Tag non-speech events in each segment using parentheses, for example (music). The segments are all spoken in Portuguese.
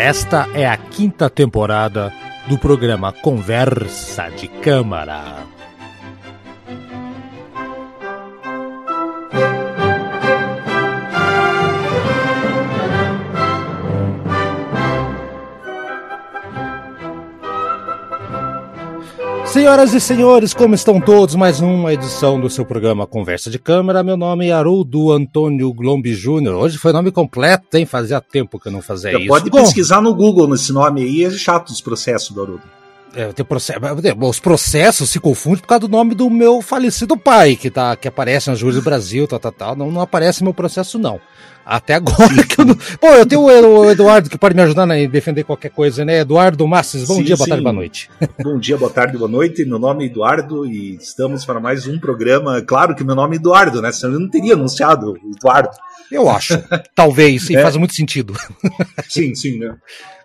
Esta é a quinta temporada do programa Conversa de Câmara. Senhoras e senhores, como estão todos? Mais uma edição do seu programa Conversa de Câmara. Meu nome é Haroldo Antônio Glombi Júnior. Hoje foi nome completo, hein? Fazia tempo que eu não fazia Já isso. Pode pesquisar no Google nesse nome aí, é chato os processos do Haroldo. É, tem processo, os processos se confundem por causa do nome do meu falecido pai, que, tá, que aparece nas ruas do Brasil, tal, tal, tal. Não, não aparece meu processo, não. Até agora que eu não. Pô, eu tenho o Eduardo que pode me ajudar a defender qualquer coisa, né? Eduardo Masses, bom Sim, dia, boa sim. tarde, boa noite. (laughs) Bom dia, boa tarde, boa noite. Meu nome é Eduardo e estamos para mais um programa. Claro que meu nome é Eduardo, né? Senão eu não teria anunciado Eduardo. Eu acho. Talvez, e (laughs) É. faz muito sentido. (laughs) Sim, sim, né?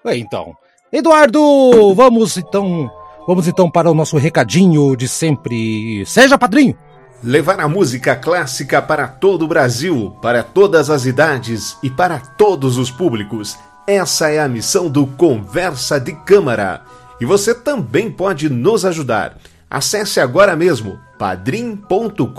É, então. Eduardo, vamos então. Vamos então para o nosso recadinho de sempre. Seja padrinho! Levar a música clássica para todo o Brasil, para todas as idades e para todos os públicos. Essa é a missão do Conversa de Câmara. E você também pode nos ajudar. Acesse agora mesmo padrim.com.br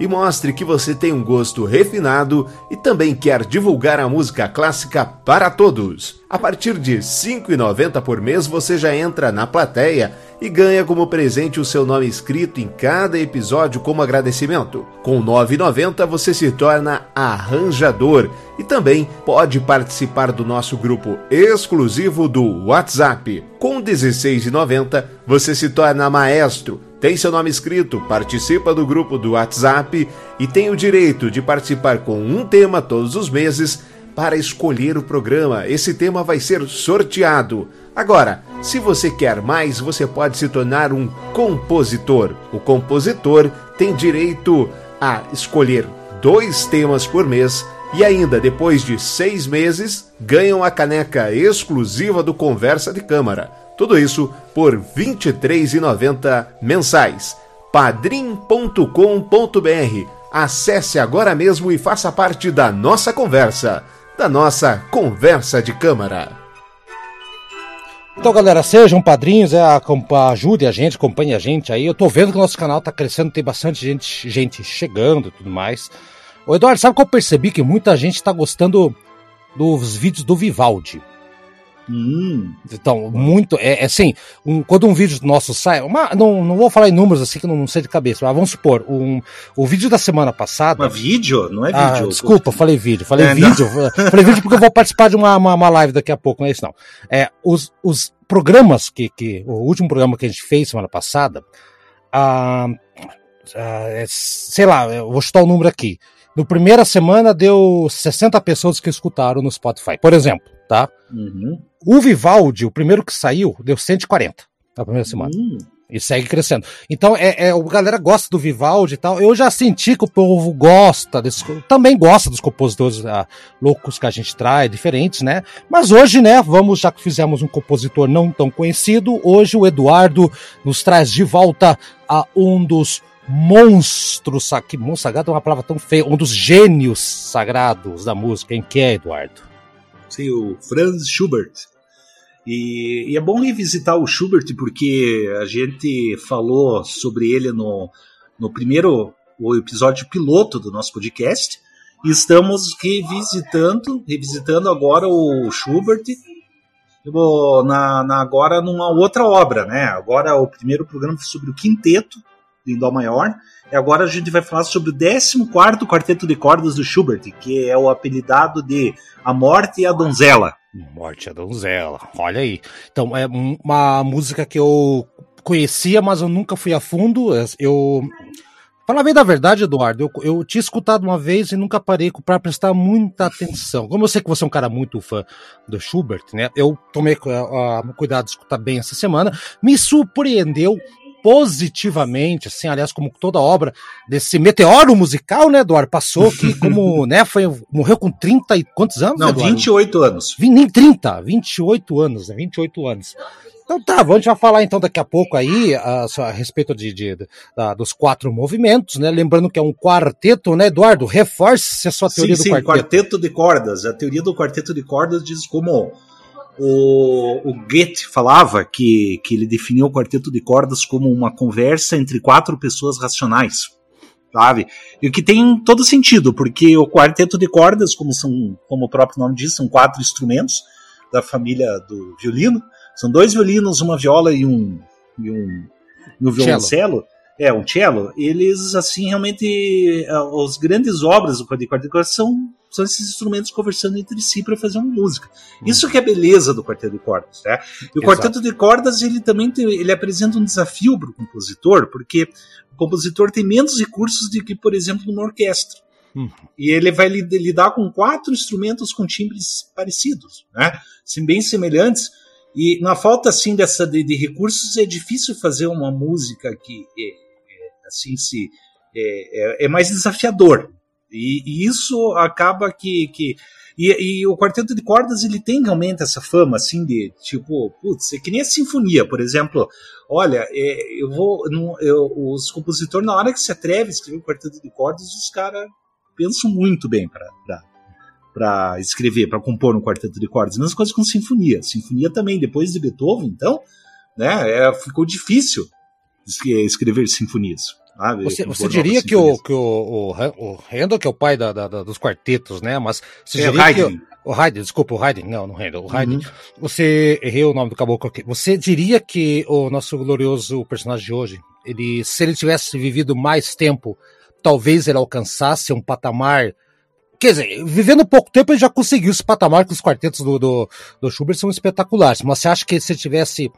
e mostre que você tem um gosto refinado e também quer divulgar a música clássica para todos. A partir de R$ 5,90 por mês você já entra na plateia e ganha como presente o seu nome escrito em cada episódio como agradecimento. Com R$ 9,90 você se torna arranjador e também pode participar do nosso grupo exclusivo do WhatsApp. Com R$ 16,90 você se torna maestro, tem seu nome escrito, participa do grupo do WhatsApp e tem o direito de participar com um tema todos os meses para escolher o programa. Esse tema vai ser sorteado. Agora, se você quer mais, você pode se tornar um compositor. O compositor tem direito a escolher dois temas por mês e ainda depois de seis meses ganham a caneca exclusiva do Conversa de Câmara. Tudo isso por R$ 23,90 mensais. padrim.com.br. Acesse agora mesmo e faça parte da nossa conversa, da nossa conversa de câmara. Então, galera, sejam padrinhos, é, ajude a gente, acompanhe a gente aí. Eu tô vendo que o nosso canal tá crescendo, tem bastante gente, gente chegando e tudo mais. Ô, Eduardo, sabe que eu percebi que muita gente tá gostando dos vídeos do Vivaldi? Hum, Então, muito. É, é assim, um- quando um vídeo nosso sai. uma- não, não vou falar em números assim que eu não sei de cabeça, mas vamos supor, um, o vídeo da semana passada. mas vídeo? Não é Ah, vídeo. desculpa, falei vídeo. Falei É, não. vídeo. Falei vídeo porque eu vou participar de uma, uma, uma live daqui a pouco, não é isso não. É, os, os programas que, que. O último programa que a gente fez semana passada. Ah, ah, é, sei lá, eu vou chutar o número aqui. No primeira semana deu 60 pessoas que escutaram no Spotify, por exemplo, tá? Uhum. O Vivaldi, o primeiro que saiu, deu 140 na primeira semana. Hum. E segue crescendo. Então, é, é, a galera gosta do Vivaldi e tal. Eu já senti que o povo gosta desse, também gosta dos compositores ah, loucos que a gente traz, diferentes, né? Mas hoje, né, vamos, já que fizemos um compositor não tão conhecido, hoje o Eduardo nos traz de volta a um dos monstros, que monstro sagrado é uma palavra tão feia, um dos gênios sagrados da música. Em que é, Eduardo? Sim, o Franz Schubert. E, e é bom revisitar o Schubert porque a gente falou sobre ele no, no primeiro o episódio piloto do nosso podcast. E estamos revisitando, revisitando agora o Schubert na, na- agora numa outra obra, né? Agora o primeiro programa foi sobre o quinteto em Dó maior. E agora a gente vai falar sobre o 14 quarteto de cordas do Schubert, que é o apelidado de A Morte e a Donzela. Morte a Donzela, olha aí. Então, é um- uma música que eu conhecia, mas eu nunca fui a fundo. Eu. Falar bem da verdade, Eduardo, eu, eu tinha escutado uma vez e nunca parei para prestar muita atenção. Como eu sei que você é um cara muito fã do Schubert, né? Eu tomei ah, cuidado de escutar bem essa semana. Me surpreendeu positivamente, assim, aliás, como toda obra desse meteoro musical, né, Eduardo? Passou que, (laughs) como, né, foi, morreu com 30 e quantos anos, Não, Eduardo? 28 anos. Nem 30, 28 anos, né? 28 anos. Então tá, vamos já falar então daqui a pouco aí a, a respeito de, de, de dos quatro movimentos, né? Lembrando que é um quarteto, né, Eduardo? Reforce a sua teoria sim, do sim, quarteto. quarteto de cordas. A teoria do quarteto de cordas diz como o, o Goethe falava que, que ele definiu o quarteto de cordas como uma conversa entre quatro pessoas racionais, sabe? E o que tem todo sentido, porque o quarteto de cordas, como, são, como o próprio nome diz, são quatro instrumentos da família do violino, são dois violinos, uma viola e um, e um, e um violoncelo. É, um cello. Eles, assim, realmente, as grandes obras do quarteto de cordas são, são esses instrumentos conversando entre si para fazer uma música. Hum. Isso que é a beleza do quarteto de cordas, né? E o Exato. quarteto de cordas, ele também tem, ele apresenta um desafio para o compositor, porque o compositor tem menos recursos do que, por exemplo, uma orquestra. Hum. E ele vai lidar com quatro instrumentos com timbres parecidos, né? Assim, bem semelhantes, e na falta assim dessa de, de, recursos é difícil fazer uma música que é, é, assim se é, é, é mais desafiador. E, e, isso acaba que, que e, e, o quarteto de cordas ele tem realmente essa fama assim de tipo, putz, é que nem a sinfonia, por exemplo. Olha, é, eu vou, eu, os compositores na hora que se atreve a escrever o quarteto de cordas, os caras pensam muito bem para para escrever, para compor um quarteto de cordas. Mesma coisa com sinfonia. Sinfonia também, depois de Beethoven, então, né, é, ficou difícil escrever sinfonias. Sabe? Você, você diria que, o, que o, o, o Handel, que é o pai da, da, da, dos quartetos, né? Mas você é, diria Haydn. que. O Haydn, desculpa, o Haydn, não, não Handel, o Haydn. Uhum. Você errei o nome do caboclo aqui. Você diria que o nosso glorioso personagem de hoje, ele, se ele tivesse vivido mais tempo, talvez ele alcançasse um patamar Quer dizer, vivendo pouco tempo ele já conseguiu esse patamar que os quartetos do, do, do Schubert são espetaculares. Mas você acha que se ele tivesse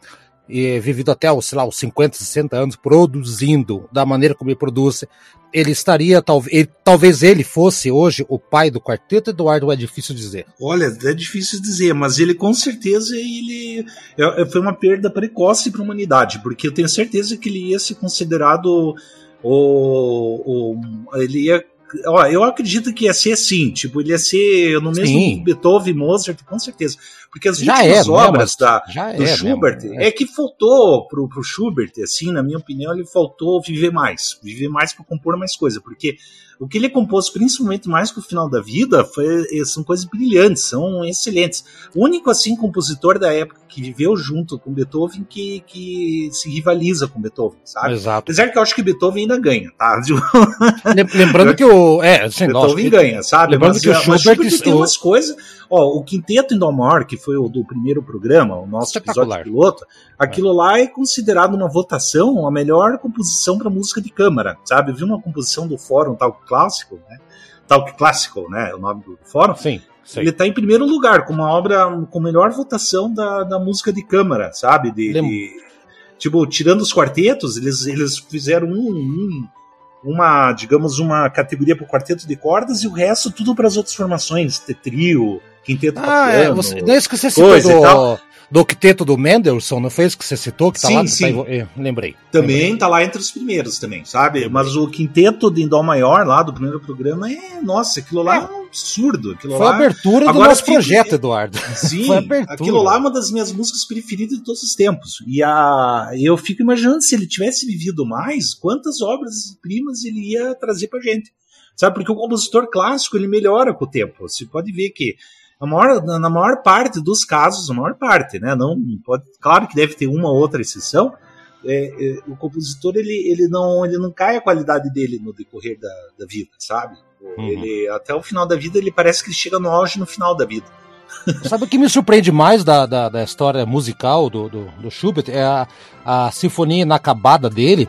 eh, vivido até, sei lá, os 50, 60 anos produzindo da maneira como ele produz, ele estaria, talvez ele, talvez ele fosse hoje o pai do quarteto, Eduardo, é difícil dizer. Olha, é difícil dizer, mas ele com certeza ele é, é, foi uma perda precoce para a humanidade, porque eu tenho certeza que ele ia ser considerado o, o ele ia ó, eu acredito que ia ser assim, tipo, ele ia ser no mesmo Sim. Beethoven, Mozart, com certeza. Porque as já últimas é, obras da, do é Schubert é. é. que faltou pro, pro Schubert, assim, na minha opinião, ele faltou viver mais, viver mais para compor mais coisa, porque o que ele compôs, principalmente mais que o final da vida, foi, eh, são coisas brilhantes, são excelentes. O único, assim, compositor da época que viveu junto com Beethoven que, que se rivaliza com Beethoven, sabe? Exato. Apesar que eu acho que Beethoven ainda ganha, tá? (laughs) Lembrando que o. É, assim, Beethoven ganha, sabe? Lembrando mas, que o Schubert, Schubert tem umas coisas. Ó, o Quinteto em Dó maior, que foi o do primeiro programa, o nosso episódio piloto, aquilo é. lá é considerado uma votação a melhor composição para música de câmara, sabe? Eu vi uma composição do Fórum Talk Clássico, né? Talk Clássico, né? É o nome do fórum. Sim. Sim. Ele está em primeiro lugar, com uma obra com melhor votação da, da música de câmara, sabe? De, de, tipo, tirando os quartetos, eles, eles fizeram um, um uma, digamos, uma categoria para o quarteto de cordas e o resto tudo para as outras formações, trio, quinteto ah, é, você, não é isso que você citou do, do octeto do Mendelssohn, não foi isso que você citou? Que tá sim, lá, sim. Tá, é, lembrei. Também lembrei. tá lá entre os primeiros também, sabe? Mas o quinteto de Dó maior lá do primeiro programa é, nossa, aquilo lá é, é um absurdo. Aquilo foi lá... (laughs) a abertura Agora, do nosso fico... projeto, Eduardo. Sim, aquilo lá é uma das minhas músicas preferidas de todos os tempos. E a... eu fico imaginando se ele tivesse vivido mais, quantas obras primas ele ia trazer pra gente. Sabe, porque o compositor clássico ele melhora com o tempo. Você pode ver que na maior, na maior parte dos casos, a maior parte, né? Não pode, claro que deve ter uma ou outra exceção. É, é, o compositor ele, ele não ele não cai a qualidade dele no decorrer da, da vida, sabe? Uhum. Ele até o final da vida ele parece que chega no auge no final da vida. (laughs) Sabe o que me surpreende mais da, da, da história musical do, do, do, Schubert é a, a sinfonia inacabada dele,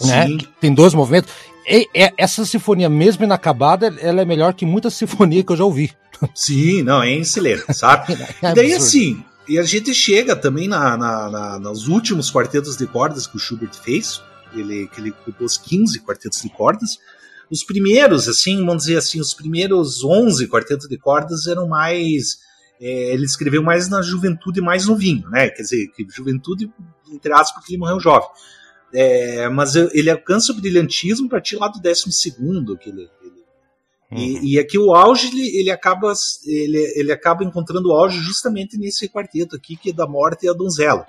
né? tem dois movimentos. E, e, essa sinfonia, mesmo inacabada, ela é melhor que muita (laughs) sinfonia que eu já ouvi. Sim, não, é excelente, (laughs) sabe? é e daí assim, e a gente chega também na, na, na, nos últimos quartetos de cordas que o Schubert fez, ele, que ele compôs 15 quartetos de cordas. Os primeiros, assim, vamos dizer assim, os primeiros 11 quartetos de cordas eram mais. É, ele escreveu mais na juventude mais novinho, né? Quer dizer, que juventude, entre aspas, porque ele morreu jovem. É, mas ele alcança o brilhantismo a partir lá do 12 que ele, Uhum. E, e, aqui o auge ele, ele, acaba ele, ele acaba encontrando o auge justamente nesse quarteto aqui que é da morte e a donzela.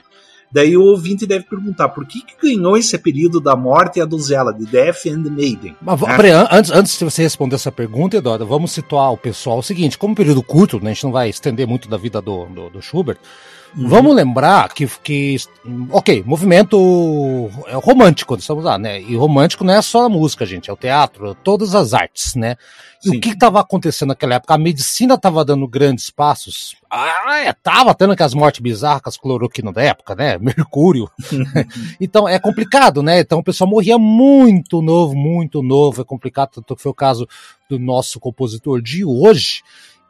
Daí o ouvinte deve perguntar por que, que ganhou esse apelido da morte e a donzela, de Death and Maiden. Mas, né? peraí, antes, antes de você responder essa pergunta, Eduardo, vamos situar o pessoal o seguinte: como período curto, né, a gente não vai estender muito da vida do, do, do Schubert. Uhum. Vamos lembrar que, que. Ok, movimento é romântico, estamos lá, né? E romântico não é só a música, gente, é o teatro, é todas as artes, né? E Sim. o que estava acontecendo naquela época? A medicina estava dando grandes passos. Ah, é, tava tendo aquelas mortes bizarras as cloroquina da época, né? (laughs) Mercúrio. (laughs) então é complicado, né? Então o pessoal morria muito novo, muito novo. É complicado, tanto que foi o caso do nosso compositor de hoje.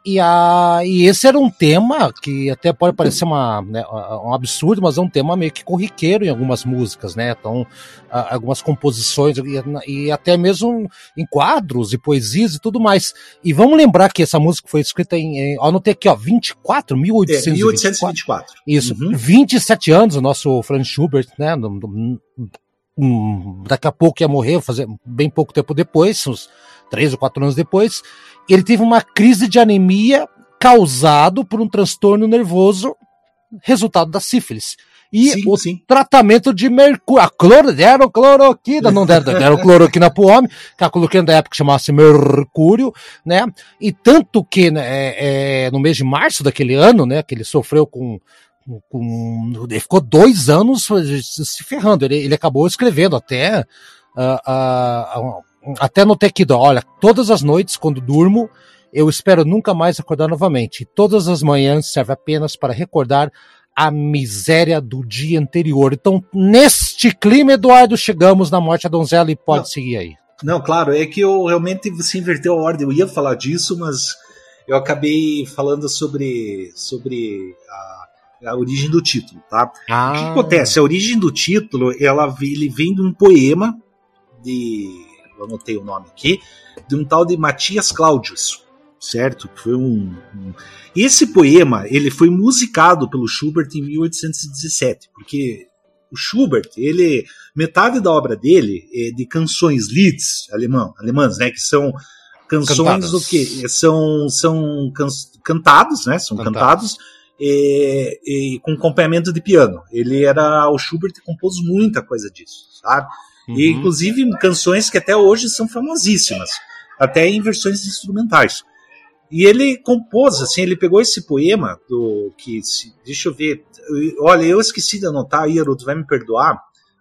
E, a, e esse era um tema que até pode parecer uma, né, um absurdo, mas é um tema meio que corriqueiro em algumas músicas, né? Então, algumas composições e, e, até mesmo em quadros e poesias e tudo mais. E vamos lembrar que essa música foi escrita em. em ó, anotei aqui, ó, 24, 1824. É, 1824. Isso, uhum. 27 anos, o nosso Franz Schubert, né? daqui a pouco ia morrer, fazer bem pouco tempo depois, uns três ou quatro anos depois ele teve uma crise de anemia causado por um transtorno nervoso resultado da sífilis. E sim, o sim. tratamento de mercúrio, a cloro, deram cloroquina, não deram, deram (laughs) cloroquina pro homem, que a cloroquina da época chamava-se mercúrio, né? E tanto que né, é, é, no mês de março daquele ano, né, que ele sofreu com, com ele ficou dois anos se ferrando, ele, ele acabou escrevendo até uh, uh, até no Tequido, olha, todas as noites quando durmo, eu espero nunca mais acordar novamente. Todas as manhãs serve apenas para recordar a miséria do dia anterior. Então, neste clima, Eduardo, chegamos na morte da donzela e pode não, seguir aí. Não, claro, é que eu realmente você inverteu a ordem. Eu ia falar disso, mas eu acabei falando sobre, sobre a, a origem do título, tá? Ah. O que, que acontece? A origem do título, ela, ele vem de um poema de eu anotei o nome aqui, de um tal de Matias Claudius, certo? Que foi um, um, Esse poema ele foi musicado pelo Schubert em 1817, porque o Schubert, ele metade da obra dele é de canções Lieds alemão, alemãs, né, que são canções cantadas. do que são são can, cantados, né? São cantados. cantados e, e, com acompanhamento de piano. Ele era o Schubert compôs muita coisa disso, sabe? Uhum. E inclusive canções que até hoje são famosíssimas, até em versões instrumentais. E ele compôs, assim, ele pegou esse poema do que, deixa eu ver, olha, eu esqueci de anotar, Iro, tu vai me perdoar,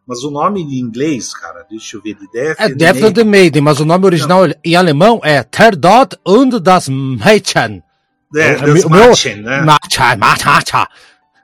mas o nome em inglês, cara, deixa eu ver, de Death, é Death of the Maiden, mas o nome original Não. em alemão é Ter dort und das Mädchen. É, das Mädchen, né? Mädchen, Machacha.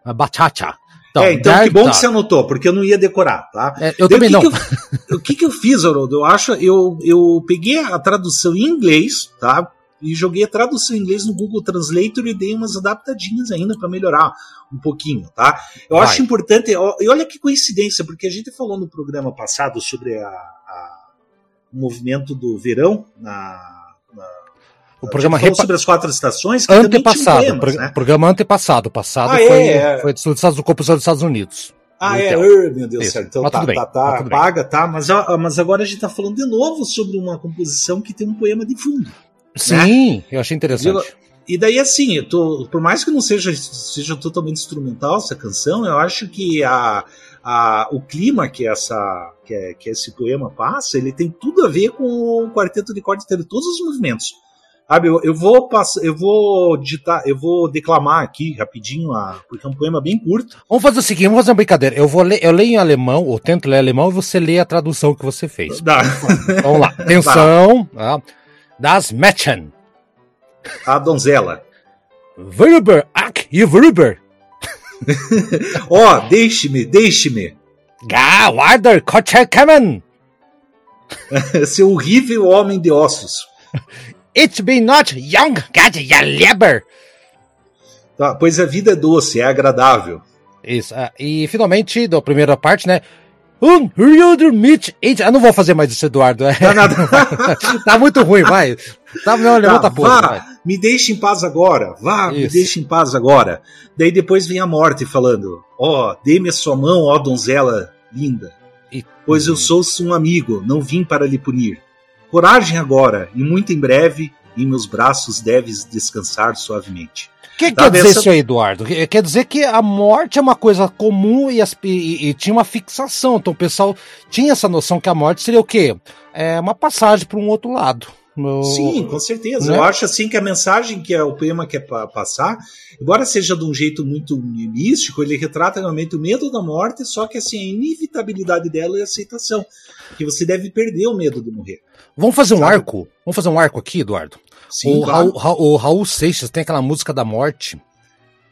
Bachacha. Então, é, então que bom tá. que você anotou, porque eu não ia decorar, tá? É, eu Daí, também o que não. Que eu, (laughs) o que, que eu fiz, Haroldo? Eu acho, eu, eu peguei a tradução em inglês, tá? E joguei a tradução em inglês no Google Translator e dei umas adaptadinhas ainda para melhorar um pouquinho, tá? Eu Vai. acho importante, e olha que coincidência, porque a gente falou no programa passado sobre a, a o movimento do verão na o programa repa... sobre as quatro estações que antepassado, temas, né? programa antepassado, passado ah, foi, é, é. foi dos Estados, do dos Estados Unidos. Ah, é, uh, meu Deus do céu. Então tá, tá, tá, paga, tá. Mas, mas agora a gente tá falando de novo sobre uma composição que tem um poema de fundo. Sim, né? eu achei interessante. E daí, assim, tô, por mais que não seja, seja totalmente instrumental essa canção, eu acho que a, a, o clima que, essa, que, é, que esse poema passa, ele tem tudo a ver com o quarteto de cordas, todos os movimentos. Sabe, eu, eu vou passar, eu vou digitar, eu vou declamar aqui rapidinho, a, porque é um poema bem curto. Vamos fazer o seguinte, vamos fazer uma brincadeira. Eu vou ler, eu leio em alemão, ou tento ler em alemão, e você lê a tradução que você fez. Dá. (laughs) Vamos lá. Atenção. Tá. Das Mädchen. A donzela. Wilbur, ach, ihr Wilbur. Ó, oh, deixe-me, deixe-me. Ga, Warder, Kotcherkamen. (laughs) Seu horrível homem de ossos. (laughs) It's been not young, God, ya leber. Tá, pois a vida é doce, é agradável. Isso. Uh, e finalmente, da primeira parte, né? Um, Mitch, Eu não vou fazer mais isso, Eduardo. Tá, nada. (laughs) tá muito ruim, vai. Tá, não, levanta tá, a porra, vá, vai. Me deixe em paz agora. Vá, isso. me deixe em paz agora. Daí depois vem a morte falando: Ó, oh, dê-me a sua mão, ó donzela linda. E... Pois eu sou um amigo, não vim para lhe punir. Coragem agora, e muito em breve em meus braços deves descansar suavemente. O que quer dizer isso aí, Eduardo? Quer dizer que a morte é uma coisa comum e, as, e, e, tinha uma fixação. Então o pessoal tinha essa noção que a morte seria o quê? É uma passagem para um outro lado. No... Sim, com certeza. Né? Eu acho assim que a mensagem que o poema quer passar, embora seja de um jeito muito místico, ele retrata realmente o medo da morte, só que assim, a inevitabilidade dela e a aceitação. Que você deve perder o medo de morrer. Vamos fazer um Sabe? arco? Vamos fazer um arco aqui, Eduardo? Sim, o, claro. Raul, o Raul Seixas tem aquela música da morte.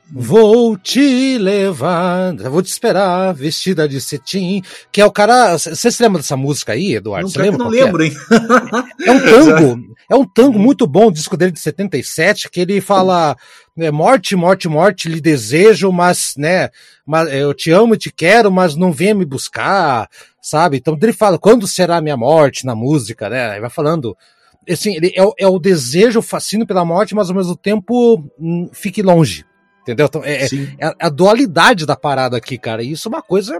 Vou te levar, vou te esperar, vestida de cetim, que é o cara. Você se lembra dessa música aí, Eduardo? Você lembra? Não lembro, é? hein? É um tango, (laughs) é um tango muito bom, o disco dele de 77, que ele fala né, morte, morte, morte, lhe desejo, mas, né, mas eu te amo e te quero, mas não venha me buscar, sabe? Então ele fala, quando será a minha morte na música, né? Ele vai falando assim, ele é, é, o desejo, o fascínio pela morte, mas ao mesmo tempo hum, fique longe. Entendeu? Então, é, é, é, a dualidade da parada aqui, cara. E isso é uma coisa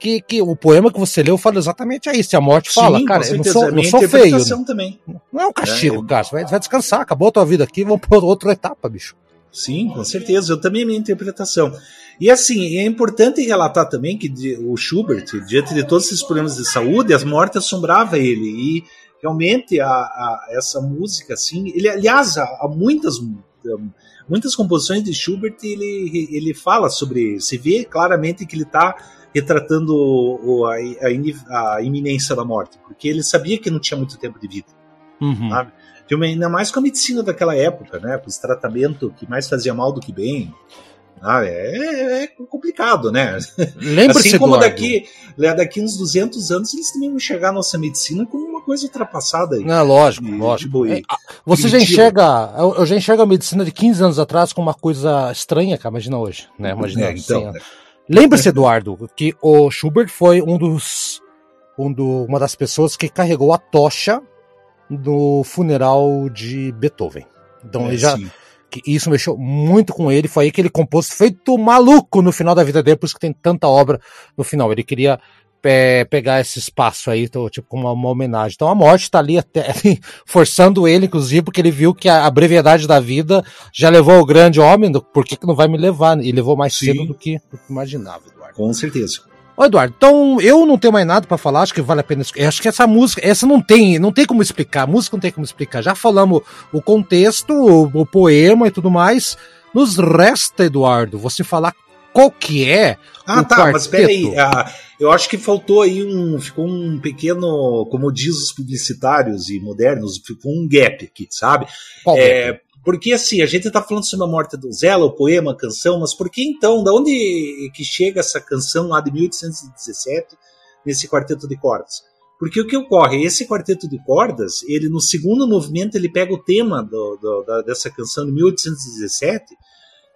que, que o poema que você leu fala exatamente aí. Se a morte Sim, fala, cara, eu não sou, é não sou feio. Né? Também. Não é um castigo, é, cara. Você vai, vai, descansar, acabou a tua vida aqui, vamos para outra etapa, bicho. Sim, com certeza. Eu também a minha interpretação. E assim, é importante relatar também que o Schubert, diante de todos esses problemas de saúde, as mortes assombrava ele. E realmente a, a essa música, assim, ele, aliás, há, há muitas muitas composições de Schubert ele, ele fala sobre. Se vê claramente que ele está retratando o, a, a, a, iminência da morte, porque ele sabia que não tinha muito tempo de vida. Uhum. Sabe? Ainda mais com a medicina daquela época, né? Com esse tratamento que mais fazia mal do que bem. Ah, é, é, complicado, né? Lembra-se, assim como daqui, né, daqui uns 200 anos eles também vão enxergar a nossa medicina como uma coisa ultrapassada. Aí, Não, lógico, e, lógico. E, você já enxerga, eu já enxergo a medicina de 15 anos atrás como uma coisa estranha, cara, imagina hoje, né? Imagina é, então, assim, né? Lembra-se, Eduardo, que o Schubert foi um dos, um do, uma das pessoas que carregou a tocha do funeral de Beethoven. Então é, ele já... Sim que isso mexeu muito com ele. Foi aí que ele compôs feito maluco no final da vida dele, por isso que tem tanta obra no final. Ele queria é, pegar esse espaço aí, então, tipo, como uma, uma, homenagem. Então a morte está ali até (laughs) forçando ele, inclusive, porque ele viu que a, a, brevidade da vida já levou o grande homem, por que, que não vai me levar? E levou mais Sim. cedo do que, do que imaginava, Eduardo. Com certeza. Ô Eduardo, então eu não tenho mais nada para falar, acho que vale a pena. Acho que essa música, essa não tem, não tem como explicar. A música não tem como explicar. Já falamos o contexto, o, o poema e tudo mais. Nos resta, Eduardo, você falar qual que é. Ah, tá, quarteto. mas peraí. Ah, eu acho que faltou aí um. Ficou um pequeno, como diz os publicitários e modernos, ficou um gap aqui, sabe? Qual é, gap? Porque assim, a gente está falando sobre a morte do Zela, o poema, a canção, mas por que então, da onde que chega essa canção lá de 1817, nesse quarteto de cordas? Porque o que ocorre? Esse quarteto de cordas, ele no segundo movimento, ele pega o tema do, do, da, dessa canção de 1817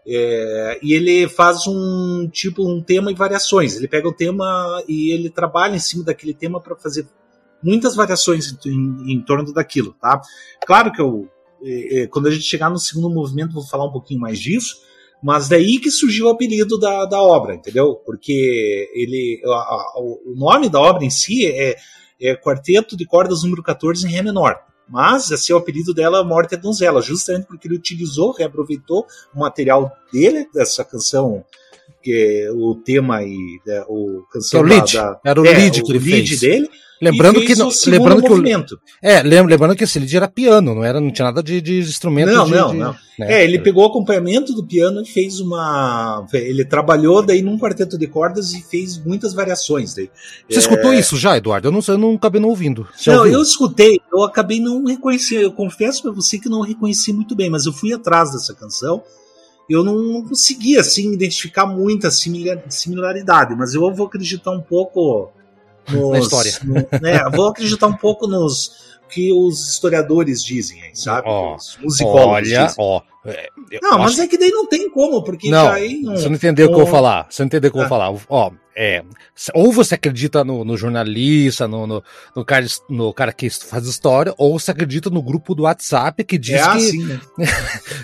é, e ele faz um tipo um tema e variações. Ele pega o tema e ele trabalha em cima daquele tema para fazer muitas variações em, em, em, torno daquilo, tá? Claro que eu quando a gente chegar no segundo movimento, vou falar um pouquinho mais disso. Mas daí que surgiu o apelido da, da obra, entendeu? Porque ele, a, a, o nome da obra em si é, é Quarteto de Cordas número 14 em Ré menor. Mas é o apelido dela, Morte é Donzela, justamente porque ele utilizou, reaproveitou o material dele, dessa canção, que é o tema e né, o canção que é o lead. Da, Era o é, lead que ele fez. dele. Lembrando que, não, lembrando que o é, lembrando que esse lead era piano, não era, não tinha nada de, de instrumento. Não, de, não, de, não. Né? É, ele pegou o acompanhamento do piano e fez uma, ele trabalhou daí num quarteto de cordas e fez muitas variações daí. Você é... escutou isso já, Eduardo? Eu não, eu não acabei não ouvindo. Você não, ouviu? eu escutei, eu acabei não reconhecendo. Eu confesso para você que não reconheci muito bem, mas eu fui atrás dessa canção eu não consegui assim identificar muita similaridade, mas eu vou acreditar um pouco nos, na história. No, né, vou acreditar um pouco nos que os historiadores dizem, sabe? Os musicólogos olha, dizem. Ó, não, mas acho... é que daí não tem como, porque não, aí não. Você não entendeu o que eu vou falar. Você não entendeu o que eu vou ah. falar. Ó, é, ou você acredita no, no jornalista, no, no, no, cara, no cara que faz história, ou você acredita no grupo do WhatsApp que diz é que. Assim, né? (laughs)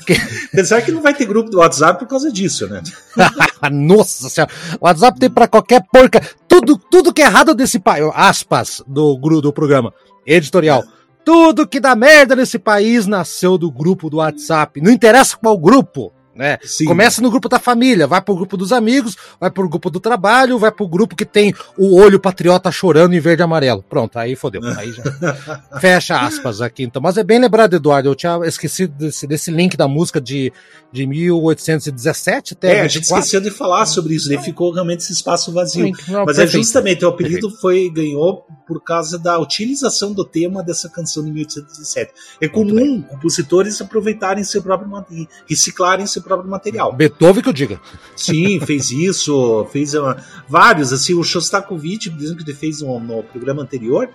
que... Apesar que não vai ter grupo do WhatsApp por causa disso, né? (laughs) Nossa senhora. O WhatsApp tem pra qualquer porca. Tudo, tudo que é errado desse pai. Aspas do, do programa. Editorial. Tudo que dá merda nesse país nasceu do grupo do WhatsApp. Não interessa qual grupo né? Sim. Começa no grupo da família, vai pro grupo dos amigos, vai pro grupo do trabalho, vai pro grupo que tem o olho patriota chorando em verde e amarelo. Pronto, aí fodeu. Aí já (laughs) fecha aspas aqui. Então, mas é bem lembrado, Eduardo. Eu tinha esquecido desse, desse link da música de, de 1817 até. É, 24. a gente esqueceu de falar sobre isso, né? Ficou realmente esse espaço vazio. Não, mas é justamente o apelido foi ganhou por causa da utilização do tema dessa canção de 1817. É comum compositores aproveitarem seu próprio reciclarem seu próprio material. Beethoven que eu diga. Sim, fez isso, fez uh, vários, assim, o Shostakovich, por exemplo, que ele fez no, no programa anterior,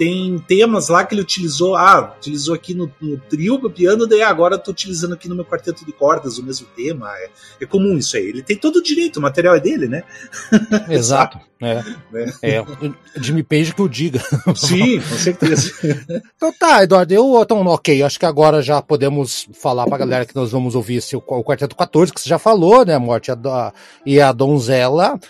tem temas lá que ele utilizou, ah, utilizou aqui no, no trio, no piano, daí agora estou utilizando aqui no meu quarteto de cordas o mesmo tema. É, é, comum isso aí. Ele tem todo o direito, o material é dele, né? (laughs) Exato. é. É. é. Jimmy Page que eu diga. (laughs) Sim, com certeza. (laughs) então tá, Eduardo, eu então, ok, acho que agora já podemos falar pra galera que nós vamos ouvir esse, o, o Quarteto 14, que você já falou, né? A morte a, e a donzela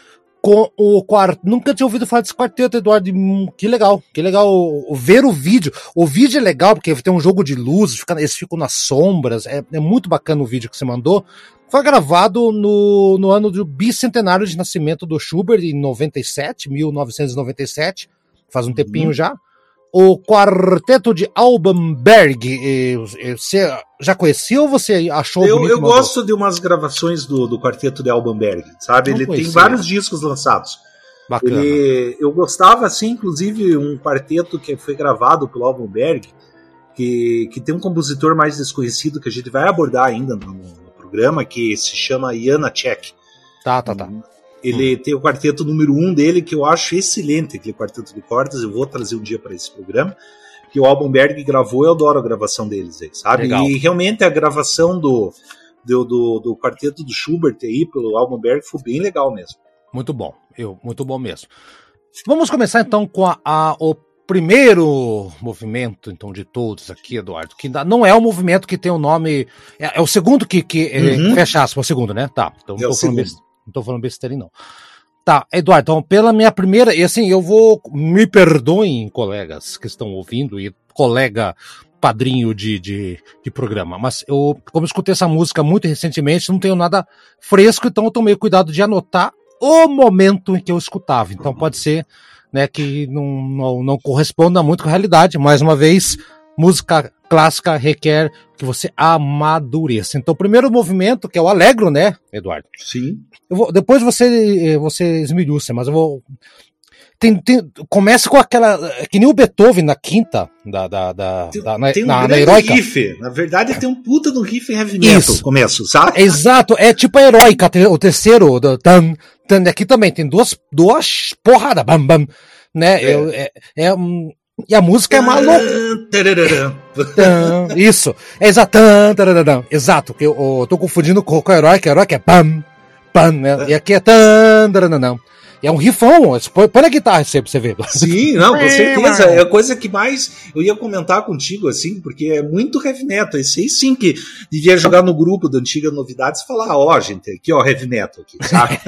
com o quarto. Nunca tinha ouvido falar desse quarteto, Eduardo. Hum, que legal, que legal ver o vídeo. O vídeo é legal porque tem um jogo de luzes, eles ficam nas sombras. É, é, muito bacana o vídeo que você mandou. Foi gravado no, no ano do bicentenário de nascimento do Schubert, em 97, 1997. Faz um tempinho uhum. já o quarteto de Albenberg. Você já conhecia ou você achou Eu, eu gosto de umas gravações do, do quarteto de Albenberg, sabe? Não Ele conhecia. tem vários discos lançados. Bacana. Ele, eu gostava, assim, inclusive, um quarteto que foi gravado pelo Albenberg, que, que tem um compositor mais desconhecido que a gente vai abordar ainda no, no programa, que se chama Iana Czech. Tá, tá, tá. Ele hum. tem o quarteto número um dele, que eu acho excelente, aquele quarteto de cordas. Eu vou trazer um dia para esse programa. Que o Albenberg gravou, eu adoro a gravação deles aí, sabe? Legal. E realmente a gravação do, do, do, do quarteto do Schubert aí pelo Albenberg foi bem legal mesmo. Muito bom, eu, muito bom mesmo. Vamos começar então com a, a, o primeiro movimento então de todos aqui, Eduardo, que não é o movimento que tem o nome, é, é o segundo que, que é, uhum. fecha aspas, o segundo, né? Tá, então é o segundo. Não tô falando besteira, não. Tá, Eduardo, então, pela minha primeira. E assim, eu vou. Me perdoem, colegas que estão ouvindo, e colega padrinho de, de, de, programa. Mas eu, como escutei essa música muito recentemente, não tenho nada fresco, então eu tomei cuidado de anotar o momento em que eu escutava. Então pode ser né, que não, não, não corresponda muito com a realidade. Mais uma vez, música clássica requer que você amadureça. Então, o primeiro movimento, que é o Alegro, né, Eduardo? Sim. Vou, depois você, você esmiuça, mas eu vou. Tem, tem, começa com aquela. Que nem o Beethoven na quinta, da, da, da, tem, da na, tem um na, na heróica. riff. Na verdade, tem um puta do riff heavy metal Isso. começo, sabe? Exato, é tipo a heróica, o terceiro. Do, tan, tan, aqui também tem duas, duas porradas, bam, bam. Né? É, é, é um, e a música é maluca. Isso, é exato. Exato, eu, eu tô confundindo com o herói, que o herói que é pam, pam, né? E aqui é tan, é um rifão, põe, põe a guitarra pra você ver. Sim, não, com certeza. É a coisa que mais eu ia comentar contigo, assim, porque é muito heavy metal. Esse aí sim que devia jogar no grupo da Antiga Novidades e falar, ó, oh, gente, aqui, ó, heavy metal aqui, sabe?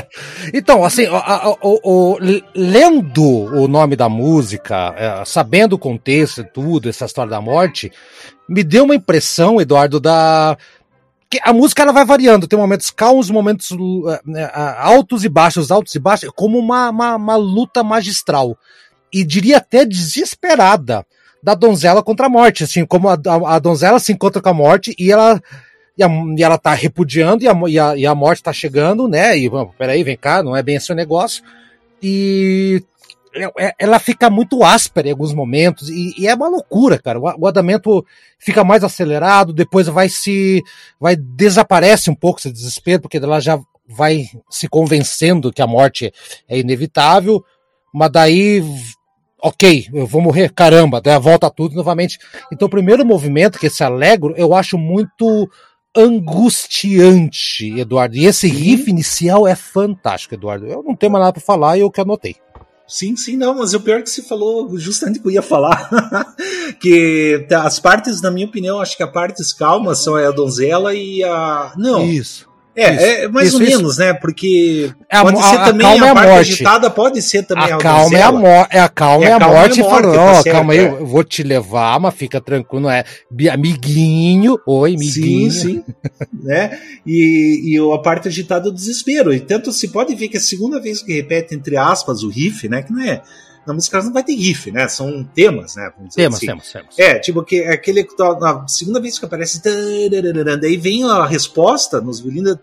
(laughs) então, assim, o, o, o, lendo o nome da música, é, sabendo o contexto e tudo, essa história da morte, me deu uma impressão, Eduardo, da a música ela vai variando, tem momentos calmos, momentos uh, altos e baixos, altos e baixos, como uma, uma, uma, luta magistral. E diria até desesperada da donzela contra a morte, assim, como a, a, a donzela se encontra com a morte e ela e, a, e ela tá repudiando e a, e a, e a morte tá chegando, né? E peraí, vem cá, não é bem esse o negócio. E ela fica muito áspera em alguns momentos e, e é uma loucura, cara. O, o, andamento fica mais acelerado, depois vai se, vai desaparece um pouco esse desespero porque ela já vai se convencendo que a morte é inevitável, mas daí, ok, eu vou morrer, caramba, daí volta tudo novamente. Então o primeiro movimento que é esse alegro eu acho muito angustiante, Eduardo. E esse riff inicial é fantástico, Eduardo. Eu não tenho mais nada para falar e eu que anotei. Sim, sim, não, mas o pior é que você falou justamente que eu ia falar. (laughs) que as partes, na minha opinião, acho que as partes calmas são a donzela e a. Não. Isso. É, Isso, é mais isso, ou isso. menos, né? Porque É a pode ser a- a também calma é a, a parte morte. agitada, pode ser também A a calma é a, mo é a calma É, é a calma é morte a morte, falando, tá ó, calma aí, é. eu vou te levar, mas fica tranquilo, não é amiguinho, oi, Sim, amiguinho. sim. (laughs) né? E, e a parte agitada do desespero. E tanto se pode ver que é a segunda vez que repete, entre aspas, o riff, né? Que não é. Na música não vai ter riff, né? São temas, né? Temos, assim. temos, temos. É, tipo, que, aquele que na segunda vez que aparece, daí vem a resposta nos violinos,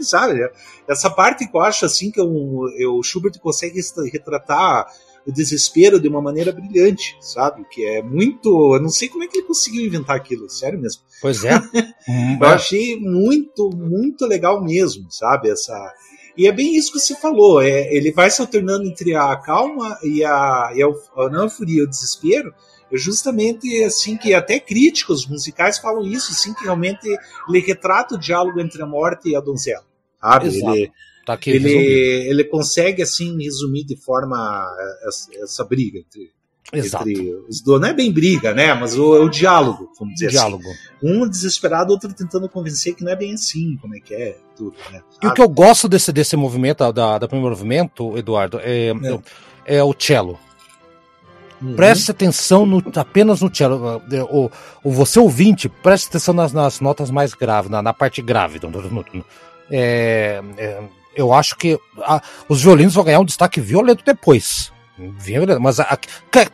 sabe? Essa parte que eu acho assim que o, o Schubert consegue retratar o desespero de uma maneira brilhante, sabe? Que é muito. Eu não sei como é que ele conseguiu inventar aquilo, sério mesmo. Pois é. (laughs) Eu é. achei muito, muito legal mesmo, sabe? Essa. E é bem isso que você falou. É, ele vai se alternando entre a calma e a, e a, a não a furia e o desespero. É justamente assim que até críticos musicais falam isso, assim, que realmente ele retrata o diálogo entre a morte e a donzela. Sabe? Exato. Ele, Tá aqui ele, resumido. ele consegue assim resumir de forma essa, essa briga entre, Exato. entre os dois. Não é bem briga, né? Mas o, o diálogo, vamos dizer assim Diálogo. um desesperado, outro tentando convencer que não é bem assim, como é que é, tudo, né? E o que eu gosto desse, desse movimento, da, da primeiro movimento, Eduardo, é, é. o cello. Uhum. Preste atenção no, apenas no cello. O, o, você ouvinte, preste atenção nas, nas notas mais graves, na, na parte grave. É, é, eu acho que a, os violinos vão ganhar um destaque violento depois. Violento, mas a, a,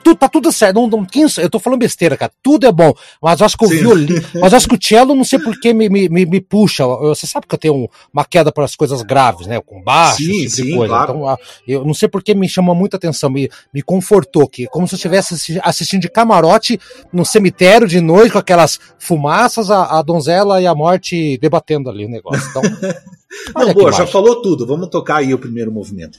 tu, tá tudo certo. Não, não, eu tô falando besteira, cara. Tudo é bom. Mas eu acho que o violino. (laughs) Mas eu acho que o cello, não sei por que me, me, me, puxa. Você sabe que eu tenho um- uma queda para as coisas graves, né? Com baixo, Sim, esse tipo de sim, coisa. claro. Então, eu não sei por que me chama muita atenção. Me, me confortou que, como se eu estivesse assi- assistindo de camarote no cemitério de noite, com aquelas fumaças, a, a donzela e a morte debatendo ali o negócio. Então, (laughs) Não, boa, já falou tudo. Vamos tocar aí o primeiro movimento.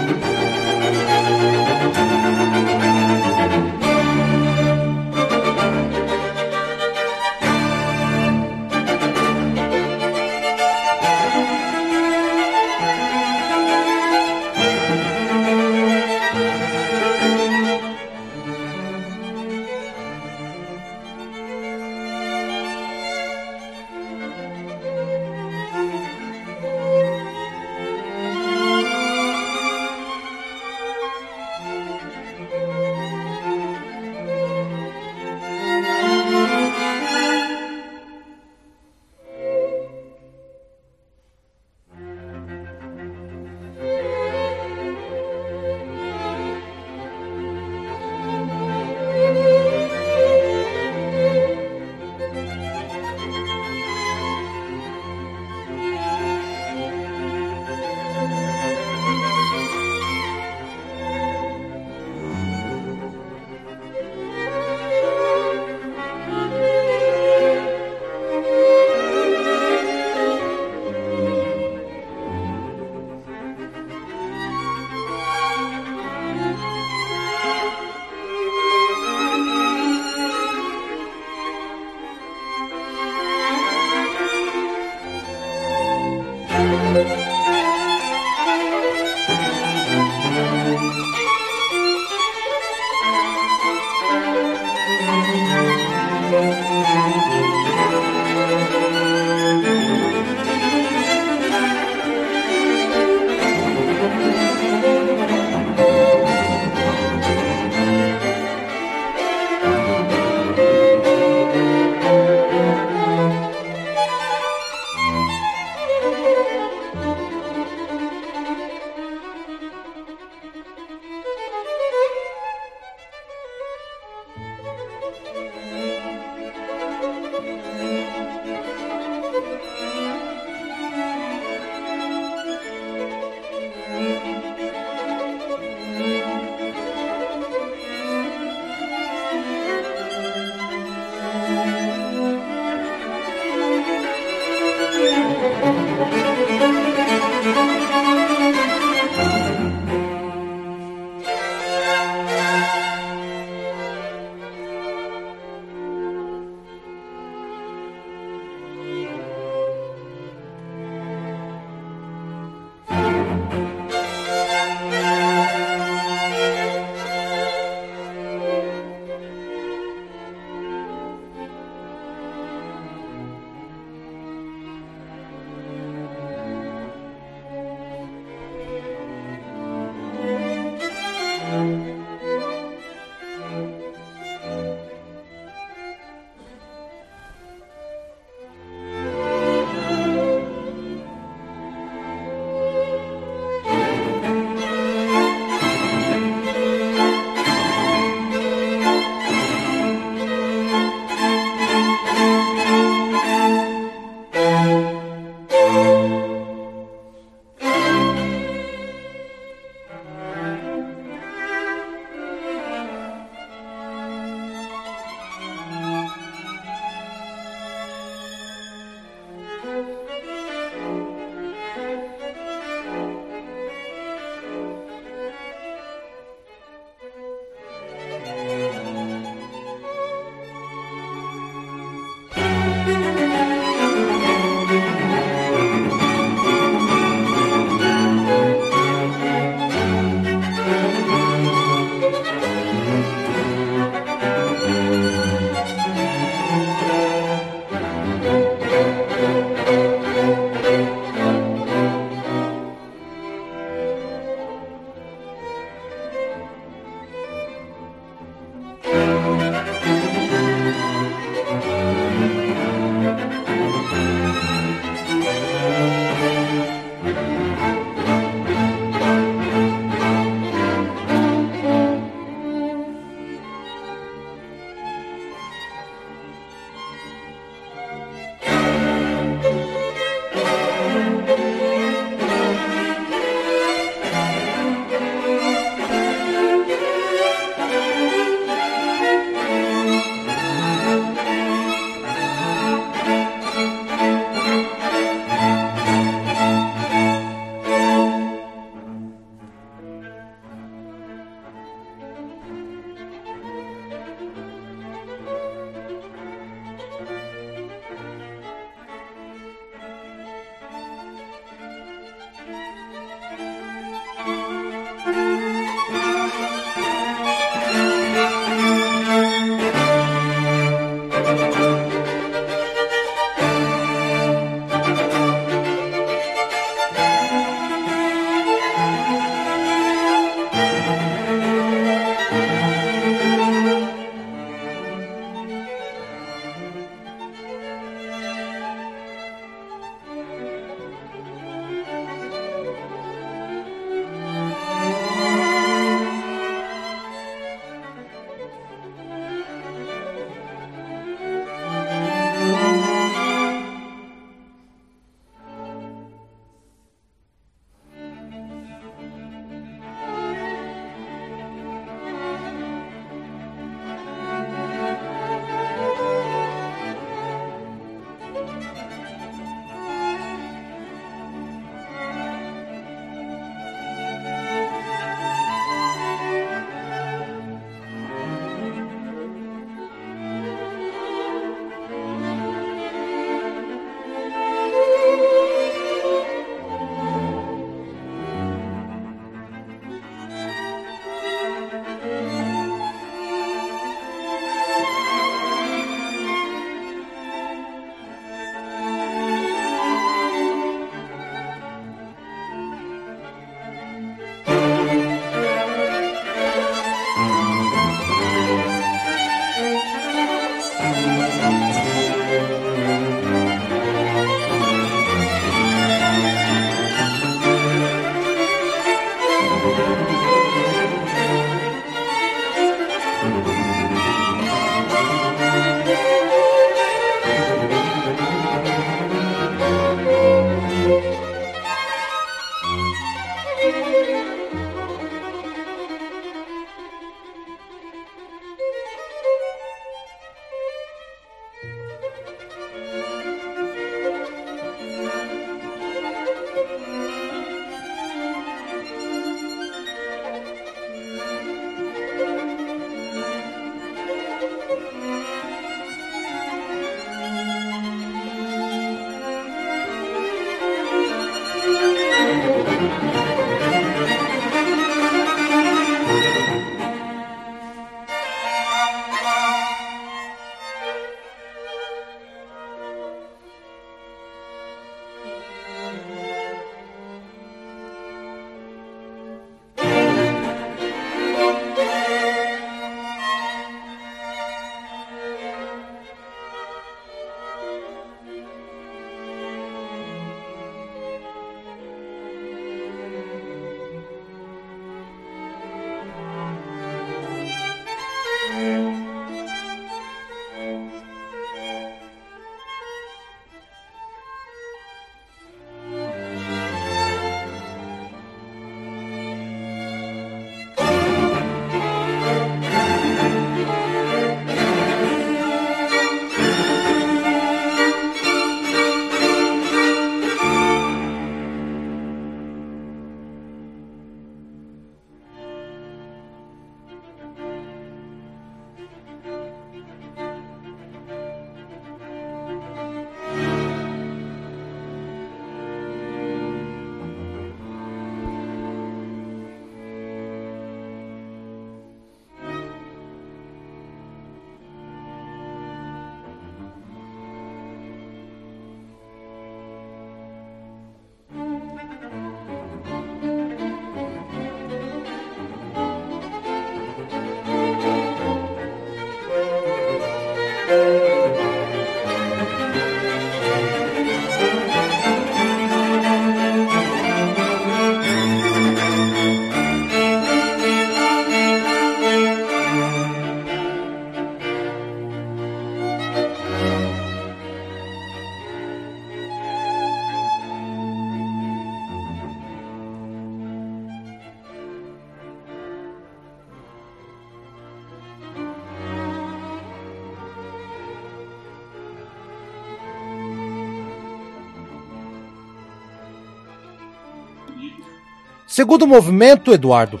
Segundo movimento, Eduardo,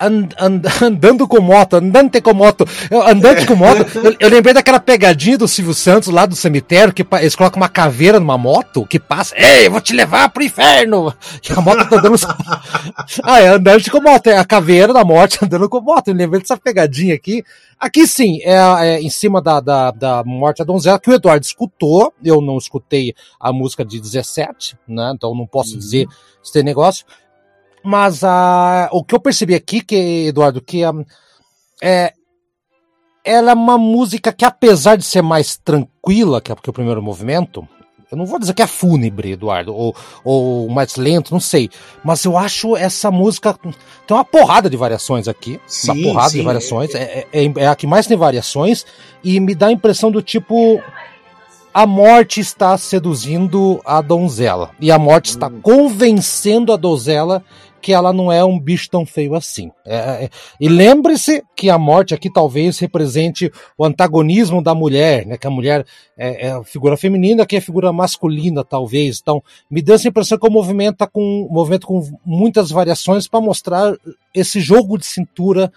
and, and, (laughs) andando com moto, andante com moto, andante com moto. (laughs) Eu, eu, lembrei daquela pegadinha do Silvio Santos lá do cemitério, que eles colocam uma caveira numa moto que passa, ei, eu vou te levar pro inferno! (laughs) E a moto tá dando. ah, é andante com moto, é a caveira da morte andando com moto. Eu lembrei dessa pegadinha aqui. Aqui sim, é, é em cima da, da, da morte da donzela, que o Eduardo escutou. Eu não escutei a música de 17, né? Então não posso uhum. dizer se tem negócio. Mas a, o que eu percebi aqui, que, Eduardo, que a, é, ela é uma música que, apesar de ser mais tranquila que, que o primeiro movimento, eu não vou dizer que é fúnebre, Eduardo, ou, ou mais lento, não sei. Mas eu acho essa música. Tem uma porrada de variações aqui. Sim, uma porrada sim. de variações. É, é, é, a que mais tem variações. E me dá a impressão do tipo. A morte está seduzindo a donzela. E a morte está hum. convencendo a donzela que ela não é um bicho tão feio assim. É, é, e lembre-se que a morte aqui talvez represente o antagonismo da mulher, né? Que a mulher é, é a figura feminina, que é a figura masculina, talvez. Então, me deu essa impressão que o movimento tá com um movimento com muitas variações para mostrar esse jogo de cintura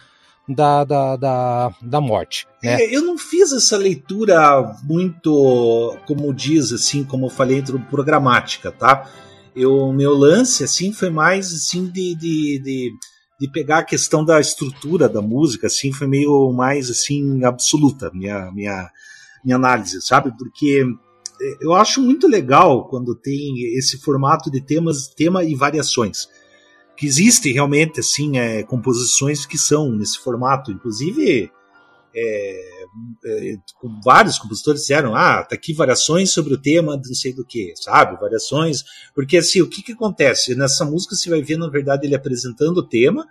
da, da, da, da morte. Né? É, eu não fiz essa leitura muito, como diz, assim, como eu falei, programática, tá? Eu meu lance assim foi mais assim de, de, de, de, pegar a questão da estrutura da música assim foi meio mais assim absoluta minha minha minha análise sabe? Porque eh, eu acho muito legal quando tem esse formato de temas tema e variações. Que existem realmente assim é, composições que são nesse formato inclusive é, é, vários compositores disseram, ah, tá aqui variações sobre o tema não sei do que, sabe? Variações. Porque assim, o que que acontece? Nessa música você vai ver, na verdade, ele apresentando o tema,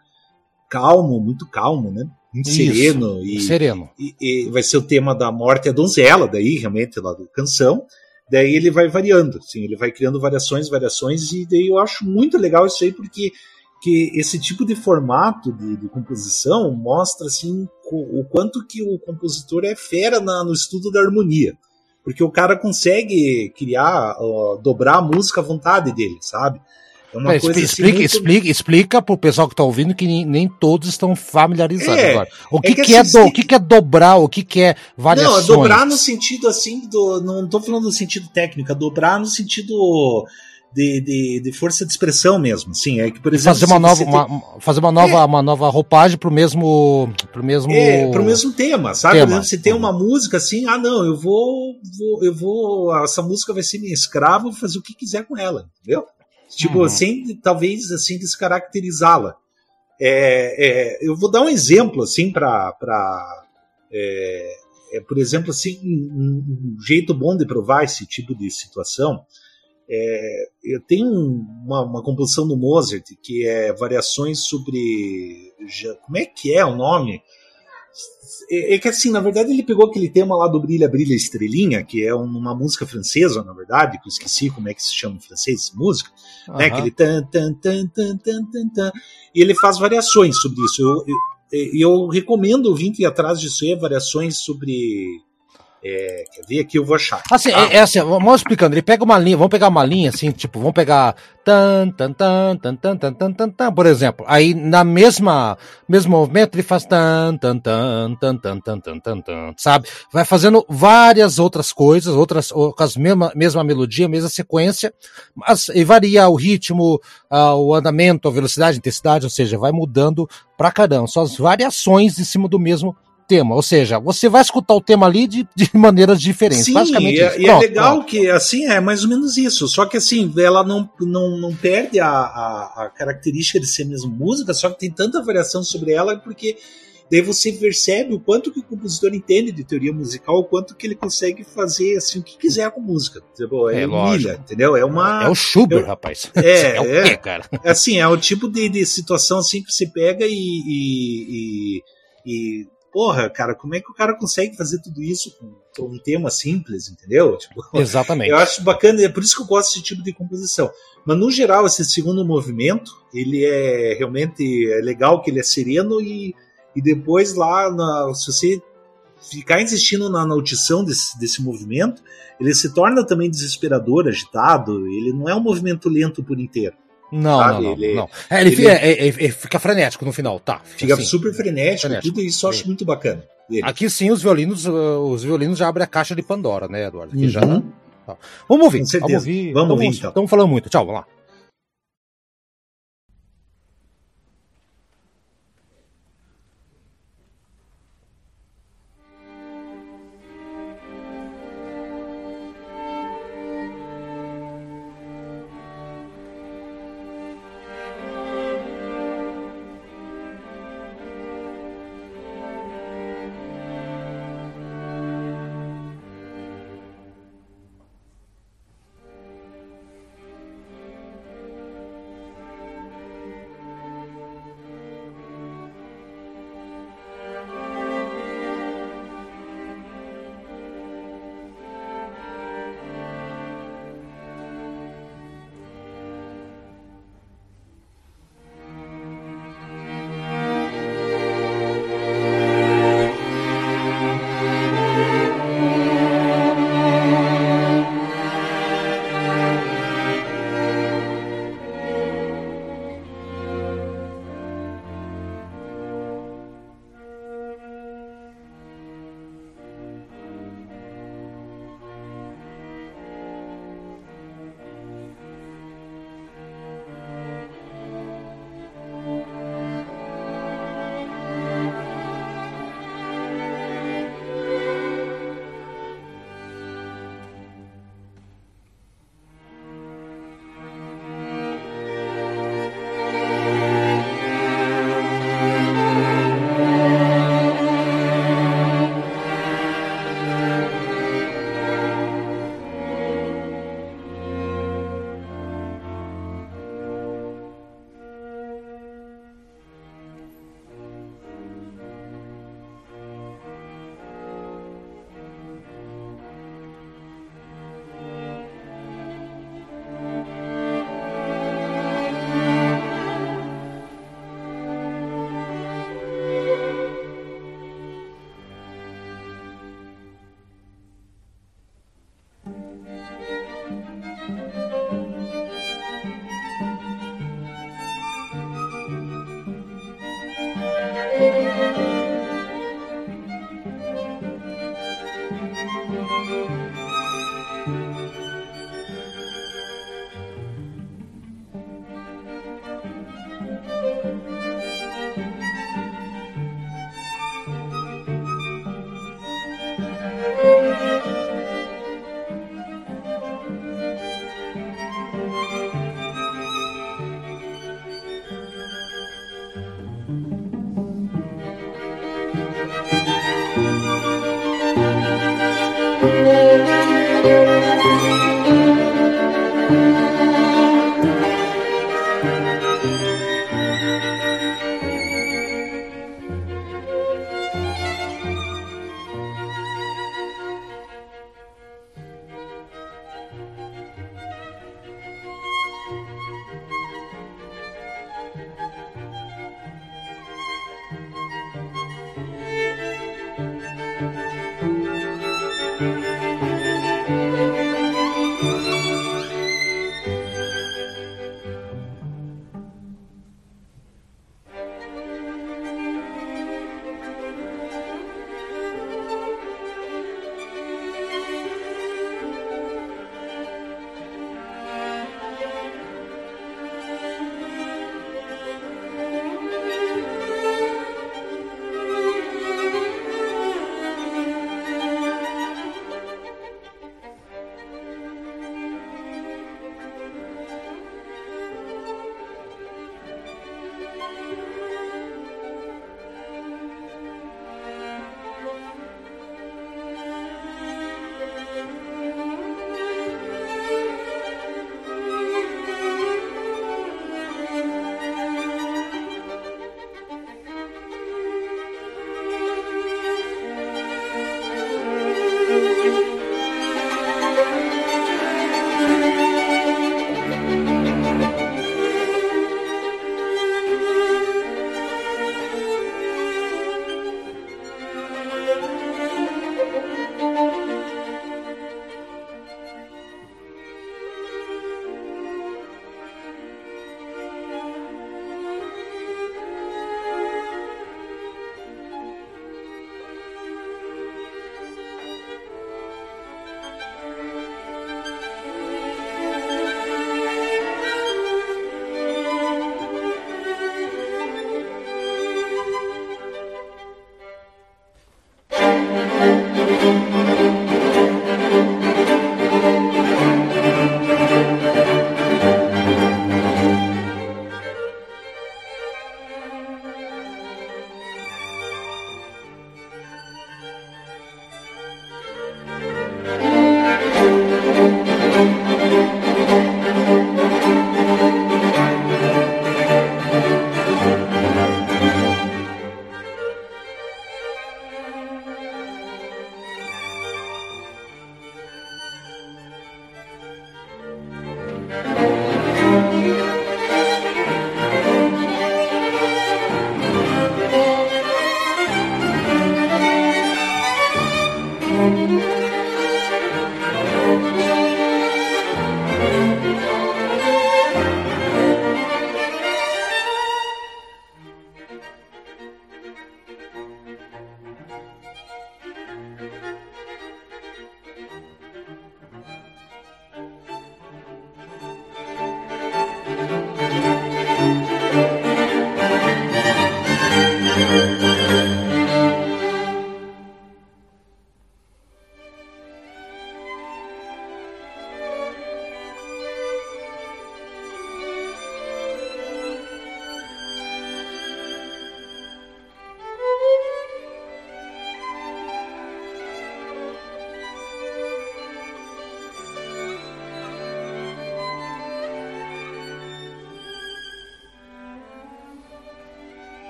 calmo, muito calmo, né? Muito Isso, sereno. E, sereno. E, e, vai ser o tema da morte e a donzela, daí, realmente, lá da canção. Daí ele vai variando, assim, ele vai criando variações, variações, e daí eu acho muito legal isso aí, porque que esse tipo de formato de, de, composição mostra assim o quanto que o compositor é fera na, no estudo da harmonia porque o cara consegue criar uh, dobrar a música à vontade dele sabe é uma é, coisa explica, assim, muito... explica, explica pro pessoal que tá ouvindo que nem, nem todos estão familiarizados é, agora. O que, é que, que assim, do, o que, que é dobrar, o que, que é variações? Não, é dobrar no sentido assim, do, não tô falando no sentido técnico, é dobrar no sentido de, de, de, força de expressão mesmo. Sim, é que por exemplo fazer uma nova tem... uma, fazer uma nova é. uma nova roupagem pro mesmo pro mesmo é, pro mesmo tema, sabe? Tema. Por exemplo, você tem uma música assim, ah não, eu vou, vou eu vou essa música vai ser minha escrava, vou fazer o que quiser com ela, entendeu? Tipo, uhum. sem talvez assim descaracterizá-la. É, é, eu vou dar um exemplo assim para para é, é, por exemplo assim um, um jeito bom de provar esse tipo de situação é, eu tenho uma, uma, composição do Mozart que é variações sobre. Como é que é o nome? É, é, que assim, na verdade, ele pegou aquele tema lá do Brilha, Brilha Estrelinha, que é uma música francesa, na verdade, que eu esqueci como é que se chama em francês, música, uhum. né? Aquele tan, tan, tan, tan, tan, tan, tan, e ele faz variações sobre isso. Eu, eu, eu recomendo ouvir ir atrás disso aí, variações sobre é, quer ver aqui? Eu vou achar. Assim, ah. é, é, assim, vamos explicando. Ele pega uma linha, vamos pegar uma linha assim, tipo, vamos pegar tan tan tan tan tan tan tan tan, tan por exemplo. Aí na mesma mesmo movimento ele faz tan tan tan tan tan tan tan tan, tan sabe? Vai fazendo várias outras coisas, outras com as mesma mesma melodia, mesma sequência, mas e varia o ritmo, uh, o andamento, a velocidade, a intensidade, ou seja, vai mudando pra caramba. São as variações em cima do mesmo tema, ou seja, você vai escutar o tema ali de, de (laughs) maneiras diferentes. Sim, basicamente e, é, e é legal pronto. que assim é mais ou menos isso. Só que assim, ela não, não, não perde a, a, a, característica de ser mesmo música, só que tem tanta variação sobre ela porque daí você percebe o quanto que o compositor entende de teoria musical, o quanto que ele consegue fazer assim o que quiser com música. É, é milha, entendeu? É uma é o Schubert, é, rapaz. (laughs) É, (laughs) é o quê, cara? É, assim, é o tipo de, de situação assim que você pega e, e, e, e porra, cara, como é que o cara consegue fazer tudo isso com, um tema simples, entendeu? (laughs) Tipo, Exatamente. Eu acho bacana, é por isso que eu gosto desse tipo de composição. Mas no geral, esse segundo movimento, ele é realmente é legal que ele é sereno e, e depois lá, na, se você ficar insistindo na, na audição desse, desse movimento, ele se torna também desesperador, agitado, ele não é um movimento lento por inteiro. Não, não, não, ele, não. É, ele, ele, é, é, é, fica frenético no final, tá. Fica assim, super frenético, frenético, tudo isso eu acho muito bacana. Dele. Aqui sim os violinos, uh, os violinos já abrem a caixa de Pandora, né, Eduardo? Aqui uhum. já. Tá. Vamos ouvir. Vamos ouvir. Vamos ouvir, então. Estamos falando muito. Tchau, vamos lá.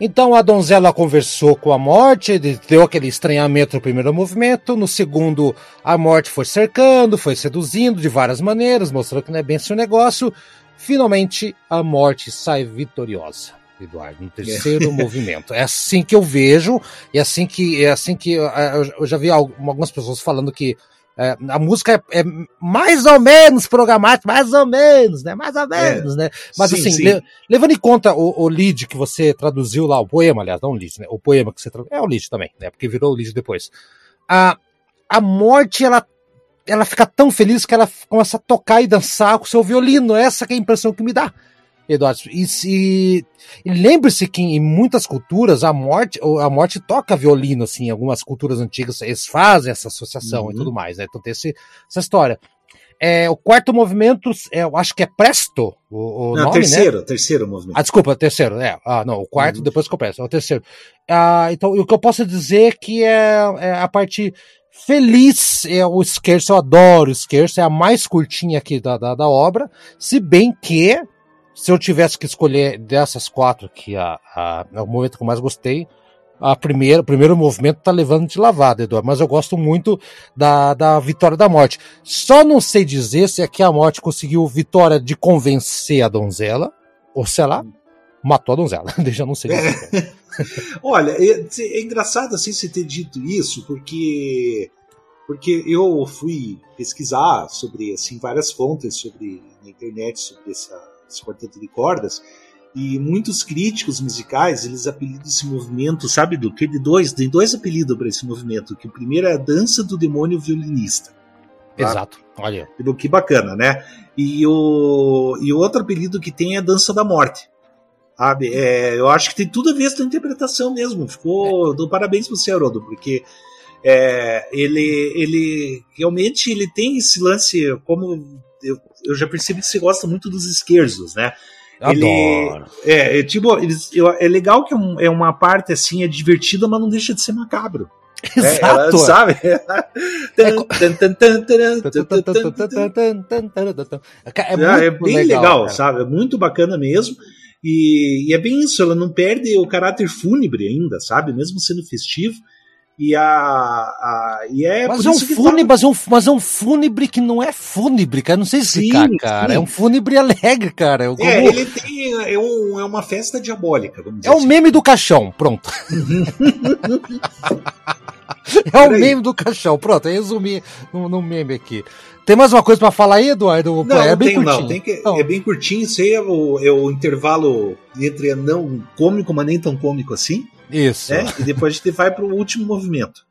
Então a donzela conversou com a morte, deu aquele estranhamento no primeiro movimento. No segundo, a morte foi cercando, foi seduzindo de várias maneiras, mostrando que não é bem seu negócio. Finalmente, a morte sai vitoriosa. Eduardo, no terceiro (laughs) movimento. É assim que eu vejo, e é assim que é assim que eu já vi algumas pessoas falando que é, a música é, é, mais ou menos programática, mais ou menos, né? Mais ou é. menos, é. né? Mas sim, assim, sim. Le, levando em conta o, o lead que você traduziu lá, o poema, aliás, não o lead, né? O poema que você traduziu, é o lead também, né? Porque virou o lead depois. A, a morte, ela, ela fica tão feliz que ela começa a tocar e dançar com o seu violino. Essa é a impressão que me dá. Eduardo. E, se, e lembre-se que em muitas culturas a morte, a morte toca violino, assim, algumas culturas antigas eles fazem essa associação uhum. e tudo mais, né? Então tem esse, essa história. É, o quarto movimento, é, eu acho que é Presto, o, o não, nome, terceiro, né? terceiro movimento. Ah, desculpa, terceiro, é. Ah, não, o quarto, uhum. depois que eu Presto, é o terceiro. Ah, então, o que eu posso dizer que é, é a parte feliz, é o Scherzo, eu adoro o Scherzo, é a mais curtinha aqui da, da, da obra, se bem que se eu tivesse que escolher dessas quatro, que a, a, é o momento que eu mais gostei, a primeira, o primeiro movimento tá levando de lavada, Eduardo, mas eu gosto muito da, da Vitória da Morte. Só não sei dizer se aqui a Morte conseguiu vitória de convencer a donzela, ou sei lá, matou a donzela, (laughs) deixa eu não sei. É. (laughs) Olha, é, é, engraçado assim você ter dito isso, porque porque eu fui pesquisar sobre assim várias fontes sobre na internet sobre essa esse quarteto de cordas. E muitos críticos musicais, eles apelidam esse movimento, sabe do que? De dois, tem dois apelidos para esse movimento, que o primeiro é a dança do demônio violinista. Tá? Exato, olha. Que bacana, né? E o, e outro apelido que tem é a dança da morte. Sabe? É, eu acho que tem tudo a ver com a interpretação mesmo. Ficou. É. Dou parabéns pro você, Haroldo, porque é, ele, ele realmente ele tem esse lance, como eu, eu já percebi que você gosta muito dos esquerdos, né? Ele, Adoro. É, é tipo, eles, eu, é legal que é, um, é, uma parte assim, é divertida, mas não deixa de ser macabro. Exato. É, sabe? É, é bem legal, legal sabe? É muito bacana mesmo. E, e, é bem isso, ela não perde o caráter fúnebre ainda, sabe? Mesmo sendo festivo. E, a, a, e é mas é um fúnebre, mas, é um, mas é um fúnebre que não é fúnebre, cara. Não sei explicar, sim, cara. Sim. É um fúnebre alegre, cara. É, como... Ele tem. É, um, é uma festa diabólica, vamos dizer É o assim. meme do caixão, pronto. (laughs) é o meme do caixão, pronto. Eu resumi no, no meme aqui. Tem mais uma coisa para falar aí, Eduardo? Não, é, bem tenho, curtinho. Não, tem que, é bem curtinho. Isso aí é o, é o intervalo entre não cômico, mas nem tão cômico assim. Isso. Né? E depois a gente vai para o último movimento.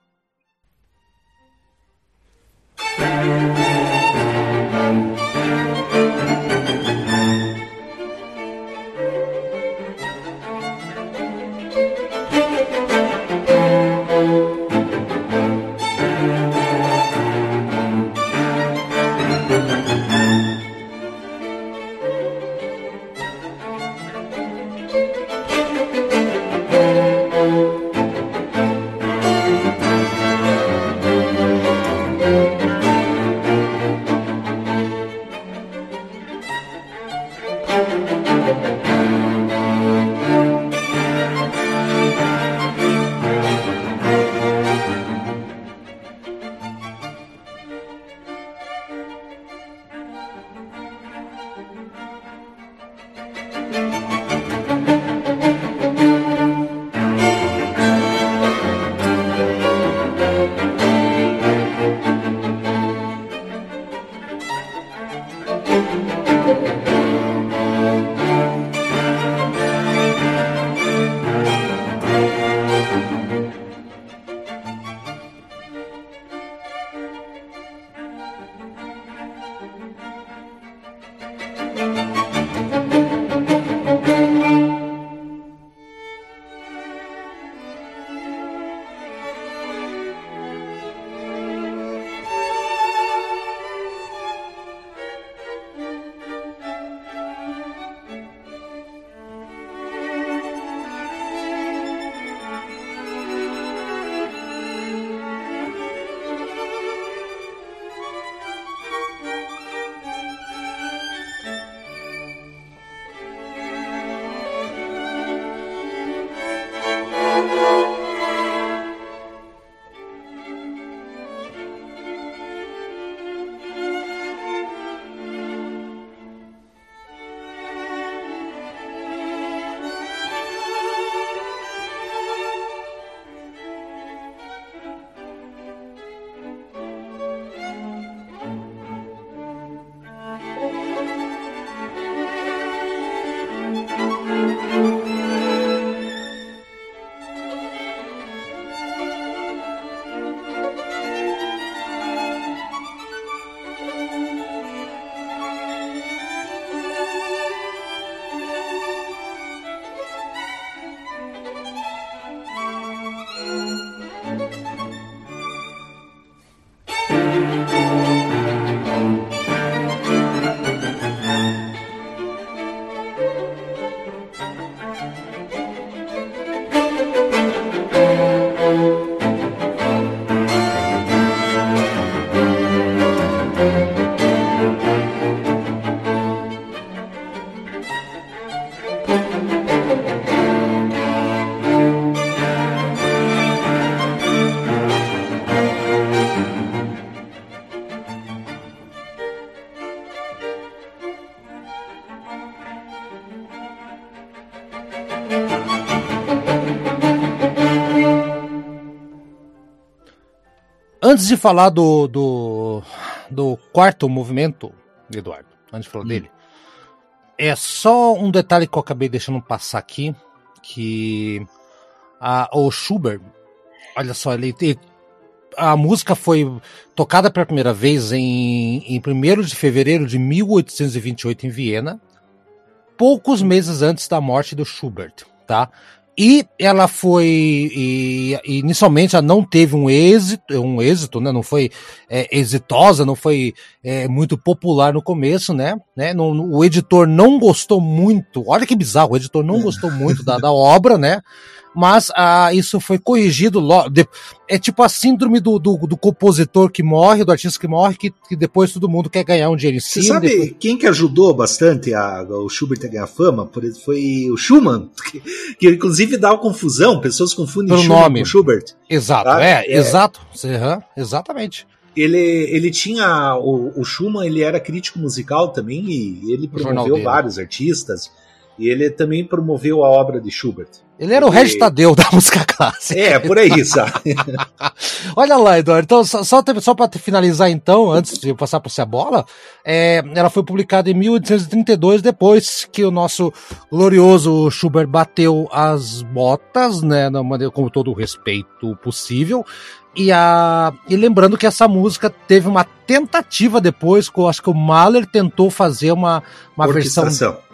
Antes de falar do, do, do quarto movimento, Eduardo, antes de falar hum. dele, é só um detalhe que eu acabei deixando passar aqui, que a, o Schubert, olha só, ele, ele a música foi tocada pela primeira vez em, em 1 de fevereiro de 1828 em Viena, poucos meses antes da morte do Schubert, tá? E ela foi e, inicialmente ela não teve um êxito, um êxito, né? Não foi é, exitosa, não foi é, muito popular no começo, né? né? O editor não gostou muito. Olha que bizarro, o editor não gostou muito da, da obra, né? Mas ah, isso foi corrigido logo. É tipo a síndrome do, do, do, compositor que morre, do artista que morre, que, que depois todo mundo quer ganhar um dinheiro em cima. Você sabe depois... quem que ajudou bastante a, o Schubert a ganhar fama? Por, foi o Schumann, (laughs) que, que inclusive dá uma confusão, pessoas confundem Pelo Schumann nome. com Schubert. Exato, tá? é, é, exato, uhum, exatamente ele, ele tinha o, o, Schumann ele era crítico musical também e ele promoveu vários artistas e ele também promoveu a obra de Schubert. Ele era o Regis Tadeu da (laughs) música clássica. É, por aí, (laughs) sabe? Olha lá, Eduardo. Então, só, só, só para finalizar, então, antes de eu passar para você a bola, é, ela foi publicada em 1832, depois que o nosso glorioso Schubert bateu as botas, né, com todo o respeito possível, e, a, e lembrando que essa música teve uma tentativa depois, que eu acho que o Mahler tentou fazer uma, uma versão.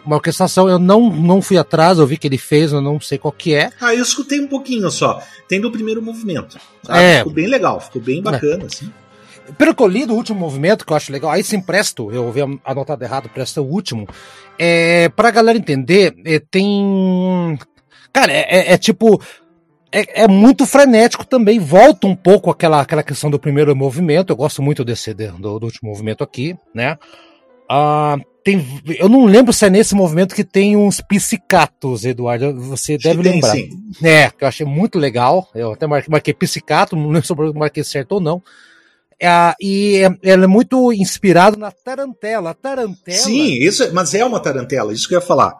Uma orquestração. Eu não, não fui atrás, eu vi que ele fez, eu não sei qual que é. Ah, eu escutei um pouquinho só. Tem do primeiro movimento. Sabe? É. Ficou bem legal, ficou bem bacana, é. assim. Pelo que eu li do último movimento, que eu acho legal, aí sim presto, eu vi anotado errado, presto é o último. É, pra galera entender, é, tem. Cara, é, é, é tipo é, é, muito frenético também. Volta um pouco aquela, aquela questão do primeiro movimento. Eu gosto muito desse do, do último movimento aqui, né? Ah, tem, eu não lembro se é nesse movimento que tem uns psicatos, Eduardo. Você deve lembrar. Sim. É, que eu achei muito legal. Eu até marquei, marquei psicato, não lembro se eu marquei certo ou não. É, e é, ela é muito inspirado na tarantela. A tarantela. Sim, isso, mas é uma tarantela, isso que eu ia falar.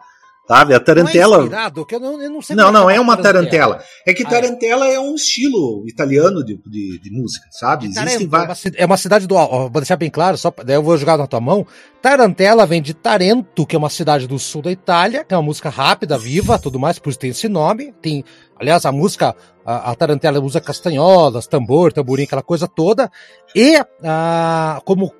Sabe? A tarantela. Não, é inspirado, eu não, eu não, não, não é, é uma tarantela. tarantela. É que tarantela ah, é. é. um estilo italiano de, de, de música, sabe? Existem várias. É uma cidade do. Ó, vou deixar bem claro, só daí eu vou jogar na tua mão. Tarantela vem de Tarento, que é uma cidade do sul da Itália, que é uma música rápida, viva, tudo mais, por isso tem esse nome. Tem, aliás, a música a, a tarantela usa castanholas, tambor, tamborim, aquela coisa toda. E a, como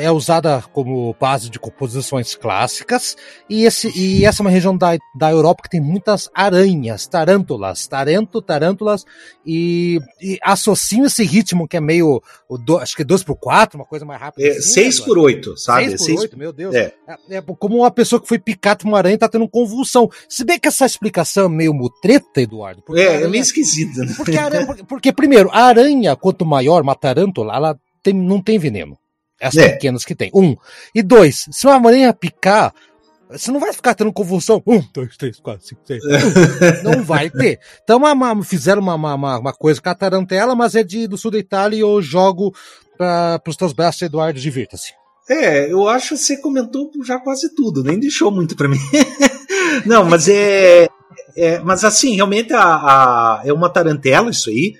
é usada como base de composições clássicas. E, esse, e essa é uma região da, da Europa que tem muitas aranhas, tarântulas, tarento, tarântulas. E, e associam esse ritmo que é meio, do, acho que 2 por 4 uma coisa mais rápida. É, 6 assim, por 8 sabe? 6 por 8 meu Deus. É. É, é. como uma pessoa que foi picada por uma aranha tá tendo convulsão. Se bem que essa explicação é meio mutreta, Eduardo. É, é meio esquisito né? Porque, aranha, porque, porque, primeiro, a aranha, quanto maior, uma tarântula, ela tem, não tem veneno. As é. pequenas que tem. Um. E dois, se uma aranha picar, você não vai ficar tendo convulsão. Um, dois, três, quatro, cinco, seis. (laughs) não vai ter. Então, uma, fizeram uma, uma, uma coisa com a tarantela, mas é de, do sul da Itália e eu jogo para os teus braços, Eduardo, divirta-se. É, eu acho que você comentou já quase tudo, nem deixou muito para mim. (laughs) não, mas é, é, mas assim, realmente a, a, é uma tarantela isso aí.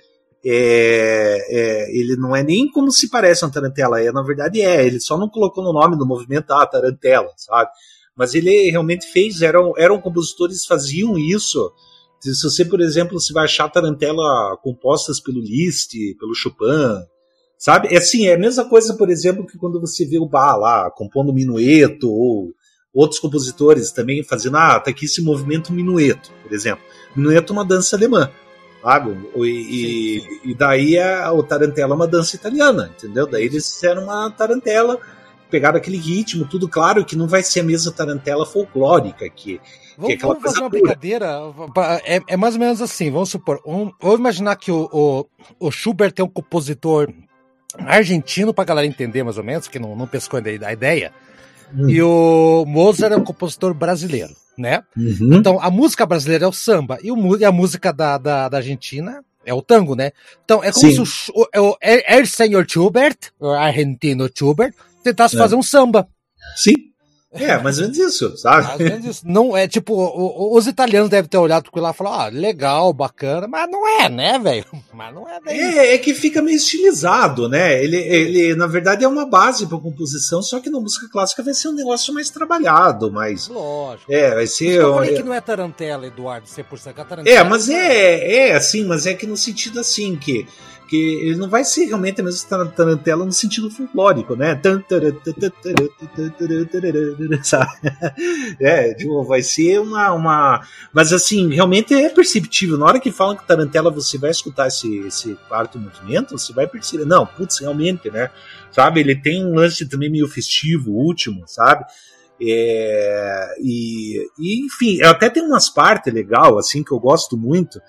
É, é, ele não é nem como se parece uma tarantela, é, na verdade é, ele só não colocou no nome do movimento a ah, tarantela, sabe? Mas ele realmente fez, eram, eram compositores faziam isso. Se você, por exemplo, se vai achar tarantela compostas pelo Liszt, pelo Chopin, sabe? É assim, é a mesma coisa, por exemplo, que quando você vê o Bach lá compondo minueto ou outros compositores também fazendo, ah, tá aqui esse movimento minueto, por exemplo. Minueto é uma dança alemã, sabe? E, sim, sim. e daí a, o tarantela é uma dança italiana, entendeu? Daí eles fizeram uma tarantela, pegaram aquele ritmo, tudo claro que não vai ser a mesma tarantela folclórica que, Vamos, que é vamos fazer uma brincadeira. É, é, mais ou menos assim, vamos supor. Um, vamos imaginar que o, o, o Schubert é um compositor argentino, pra galera entender mais ou menos, que não, não pescou a ideia. Hum. E o Mozart é um compositor brasileiro, né? Uhum. Então, a música brasileira é o samba e, o, e a música da, da, da, Argentina é o tango, né? Então, é como Sim. se o, o, o El Senhor Schubert, o argentino Schubert, tentasse é. fazer um samba. Sim. É, mais ou menos isso, sabe? Mais ou menos isso. Não, é tipo, os italianos devem ter olhado por lá e falar, ah, legal, bacana, mas não é, né, velho? (laughs) Mas não é bem. É, é que fica meio estilizado, né? Ele, ele, na verdade, é uma base para composição, só que na música clássica vai ser um negócio mais trabalhado, mais. Lógico. É, vai ser. Eu falei que não é tarantela, Eduardo, 100%. É, tarantela é, mas é, é assim, mas é que no sentido assim, que porque ele não vai ser realmente a mesma tarantela no sentido folclórico, né? Sabe? É, tipo, vai ser uma, uma. Mas assim, realmente é perceptível. Na hora que falam que tarantela você vai escutar esse, esse quarto movimento, você vai perceber. Não, putz, realmente, né? Sabe? Ele tem um lance também meio festivo, último, sabe? É, e, e, enfim, até tem umas partes legal assim que eu gosto muito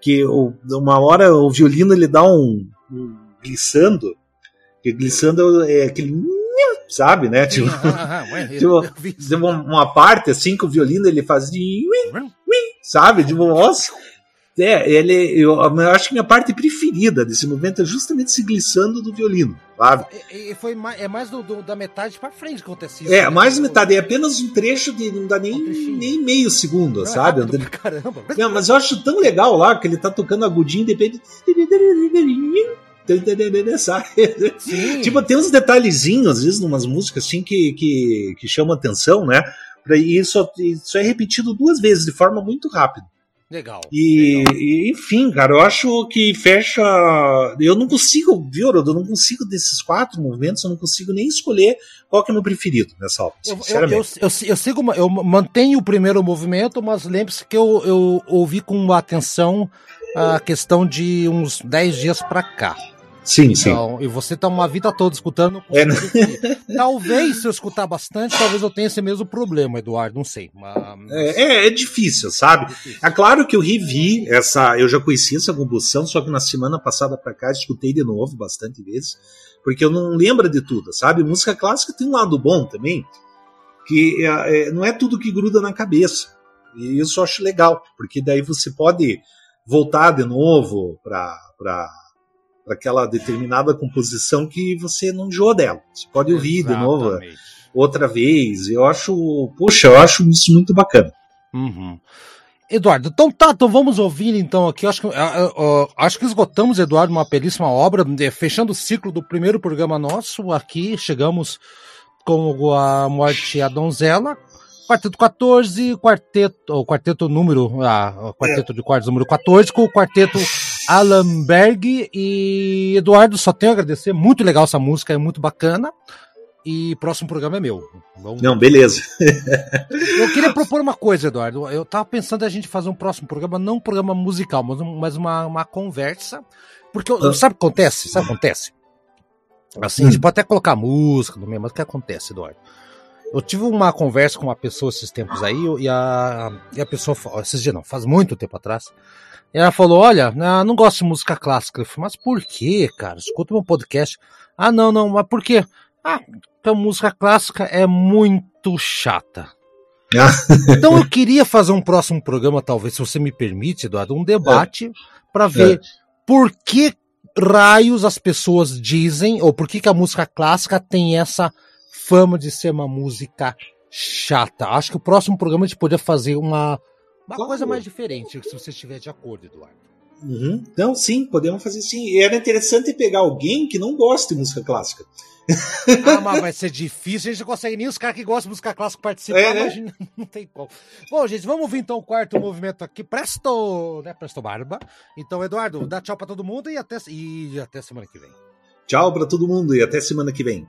que uma hora o violino ele dá um, um glissando, que glissando é aquele sabe, né? Tipo, (laughs) tipo uma parte assim que o violino ele faz de sabe, de nossa, é, ele, eu, eu, acho que minha parte preferida desse movimento é justamente esse glissando do violino, sabe? E, e foi mais, é mais do, do, da metade para frente que acontece isso. É, né? mais metade, é apenas um trecho de não dá nem, um nem meio segundo, não, é sabe? É caramba. Não, mas eu acho tão legal lá que ele tá tocando agudinho depende. Sim. tipo, tem uns detalhezinhos, às vezes, numas músicas assim que, que, que chamam atenção, né? E isso, isso é repetido duas vezes de forma muito rápida. Legal. E, legal. e, enfim, cara, eu acho que fecha. Eu não consigo, viu, eu não consigo desses quatro movimentos, eu não consigo nem escolher qual que é o meu preferido nessa obra. Eu, eu, eu, eu, eu sigo, eu mantenho o primeiro movimento, mas lembre-se que eu, eu ouvi com atenção a questão de uns 10 dias para cá. Sim, então, sim. E você tá uma vida toda escutando. É, né? talvez, se eu escutar bastante, talvez eu tenha esse mesmo problema, Eduardo, não sei. Mas... É, é, é, difícil, sabe? É, difícil. é, claro que eu revi essa. Eu já conhecia essa composição, só que na semana passada para cá escutei de novo bastante vezes, porque eu não lembro de tudo, sabe? Música clássica tem um lado bom também, que é, é, não é tudo que gruda na cabeça. E isso eu acho legal, porque daí você pode voltar de novo para para aquela determinada composição que você não enjoa dela. Você pode ouvir Exatamente. de novo outra vez. Eu acho, puxa, eu acho isso muito bacana. Uhum. Eduardo, então tá, então vamos ouvir então aqui. Acho que, eu, eu, acho que esgotamos, Eduardo, uma belíssima obra, fechando o ciclo do primeiro programa nosso. Aqui chegamos com a Morte e a Donzela, Quarteto 14, quarteto, o quarteto número, ah, quarteto de quartos número 14, com o quarteto Alamberg e Eduardo, só tenho a agradecer, muito legal essa música, é muito bacana. E próximo programa é meu. Vamos... Não, beleza. eu queria propor uma coisa, Eduardo. Eu tava pensando a gente fazer um próximo programa, não um programa musical, mas uma, uma conversa. Porque ah. sabe o que acontece? Sabe o que acontece? Assim, hum. a gente pode até colocar música no meio, mas o que acontece, Eduardo? Eu tive uma conversa com uma pessoa esses tempos aí, e a, e a pessoa, esses dias não, faz muito tempo atrás, e ela falou: Olha, não gosto de música clássica. Eu falei, mas por quê, cara? Escuta meu podcast. Ah, não, não, mas por quê? Ah, porque a música clássica é muito chata. (laughs) então eu queria fazer um próximo programa, talvez, se você me permite, Eduardo, um debate é. para ver é. por que raios as pessoas dizem, ou por que, que a música clássica tem essa fama de ser uma música chata. Acho que o próximo programa a gente poderia fazer uma, uma claro. coisa mais diferente, se você estiver de acordo, Eduardo. Uhum. Então, sim, podemos fazer sim. E era interessante pegar alguém que não gosta de música clássica. Ah, (laughs) mas vai ser difícil, a gente não consegue nem os caras que gostam de música clássica participar, é, né? imagina, (laughs) não tem como. Bom, gente, vamos ouvir então o quarto movimento aqui. Presto, né? Presto Barba. Então, Eduardo, dá tchau pra todo mundo e até, e até semana que vem. Tchau pra todo mundo e até semana que vem.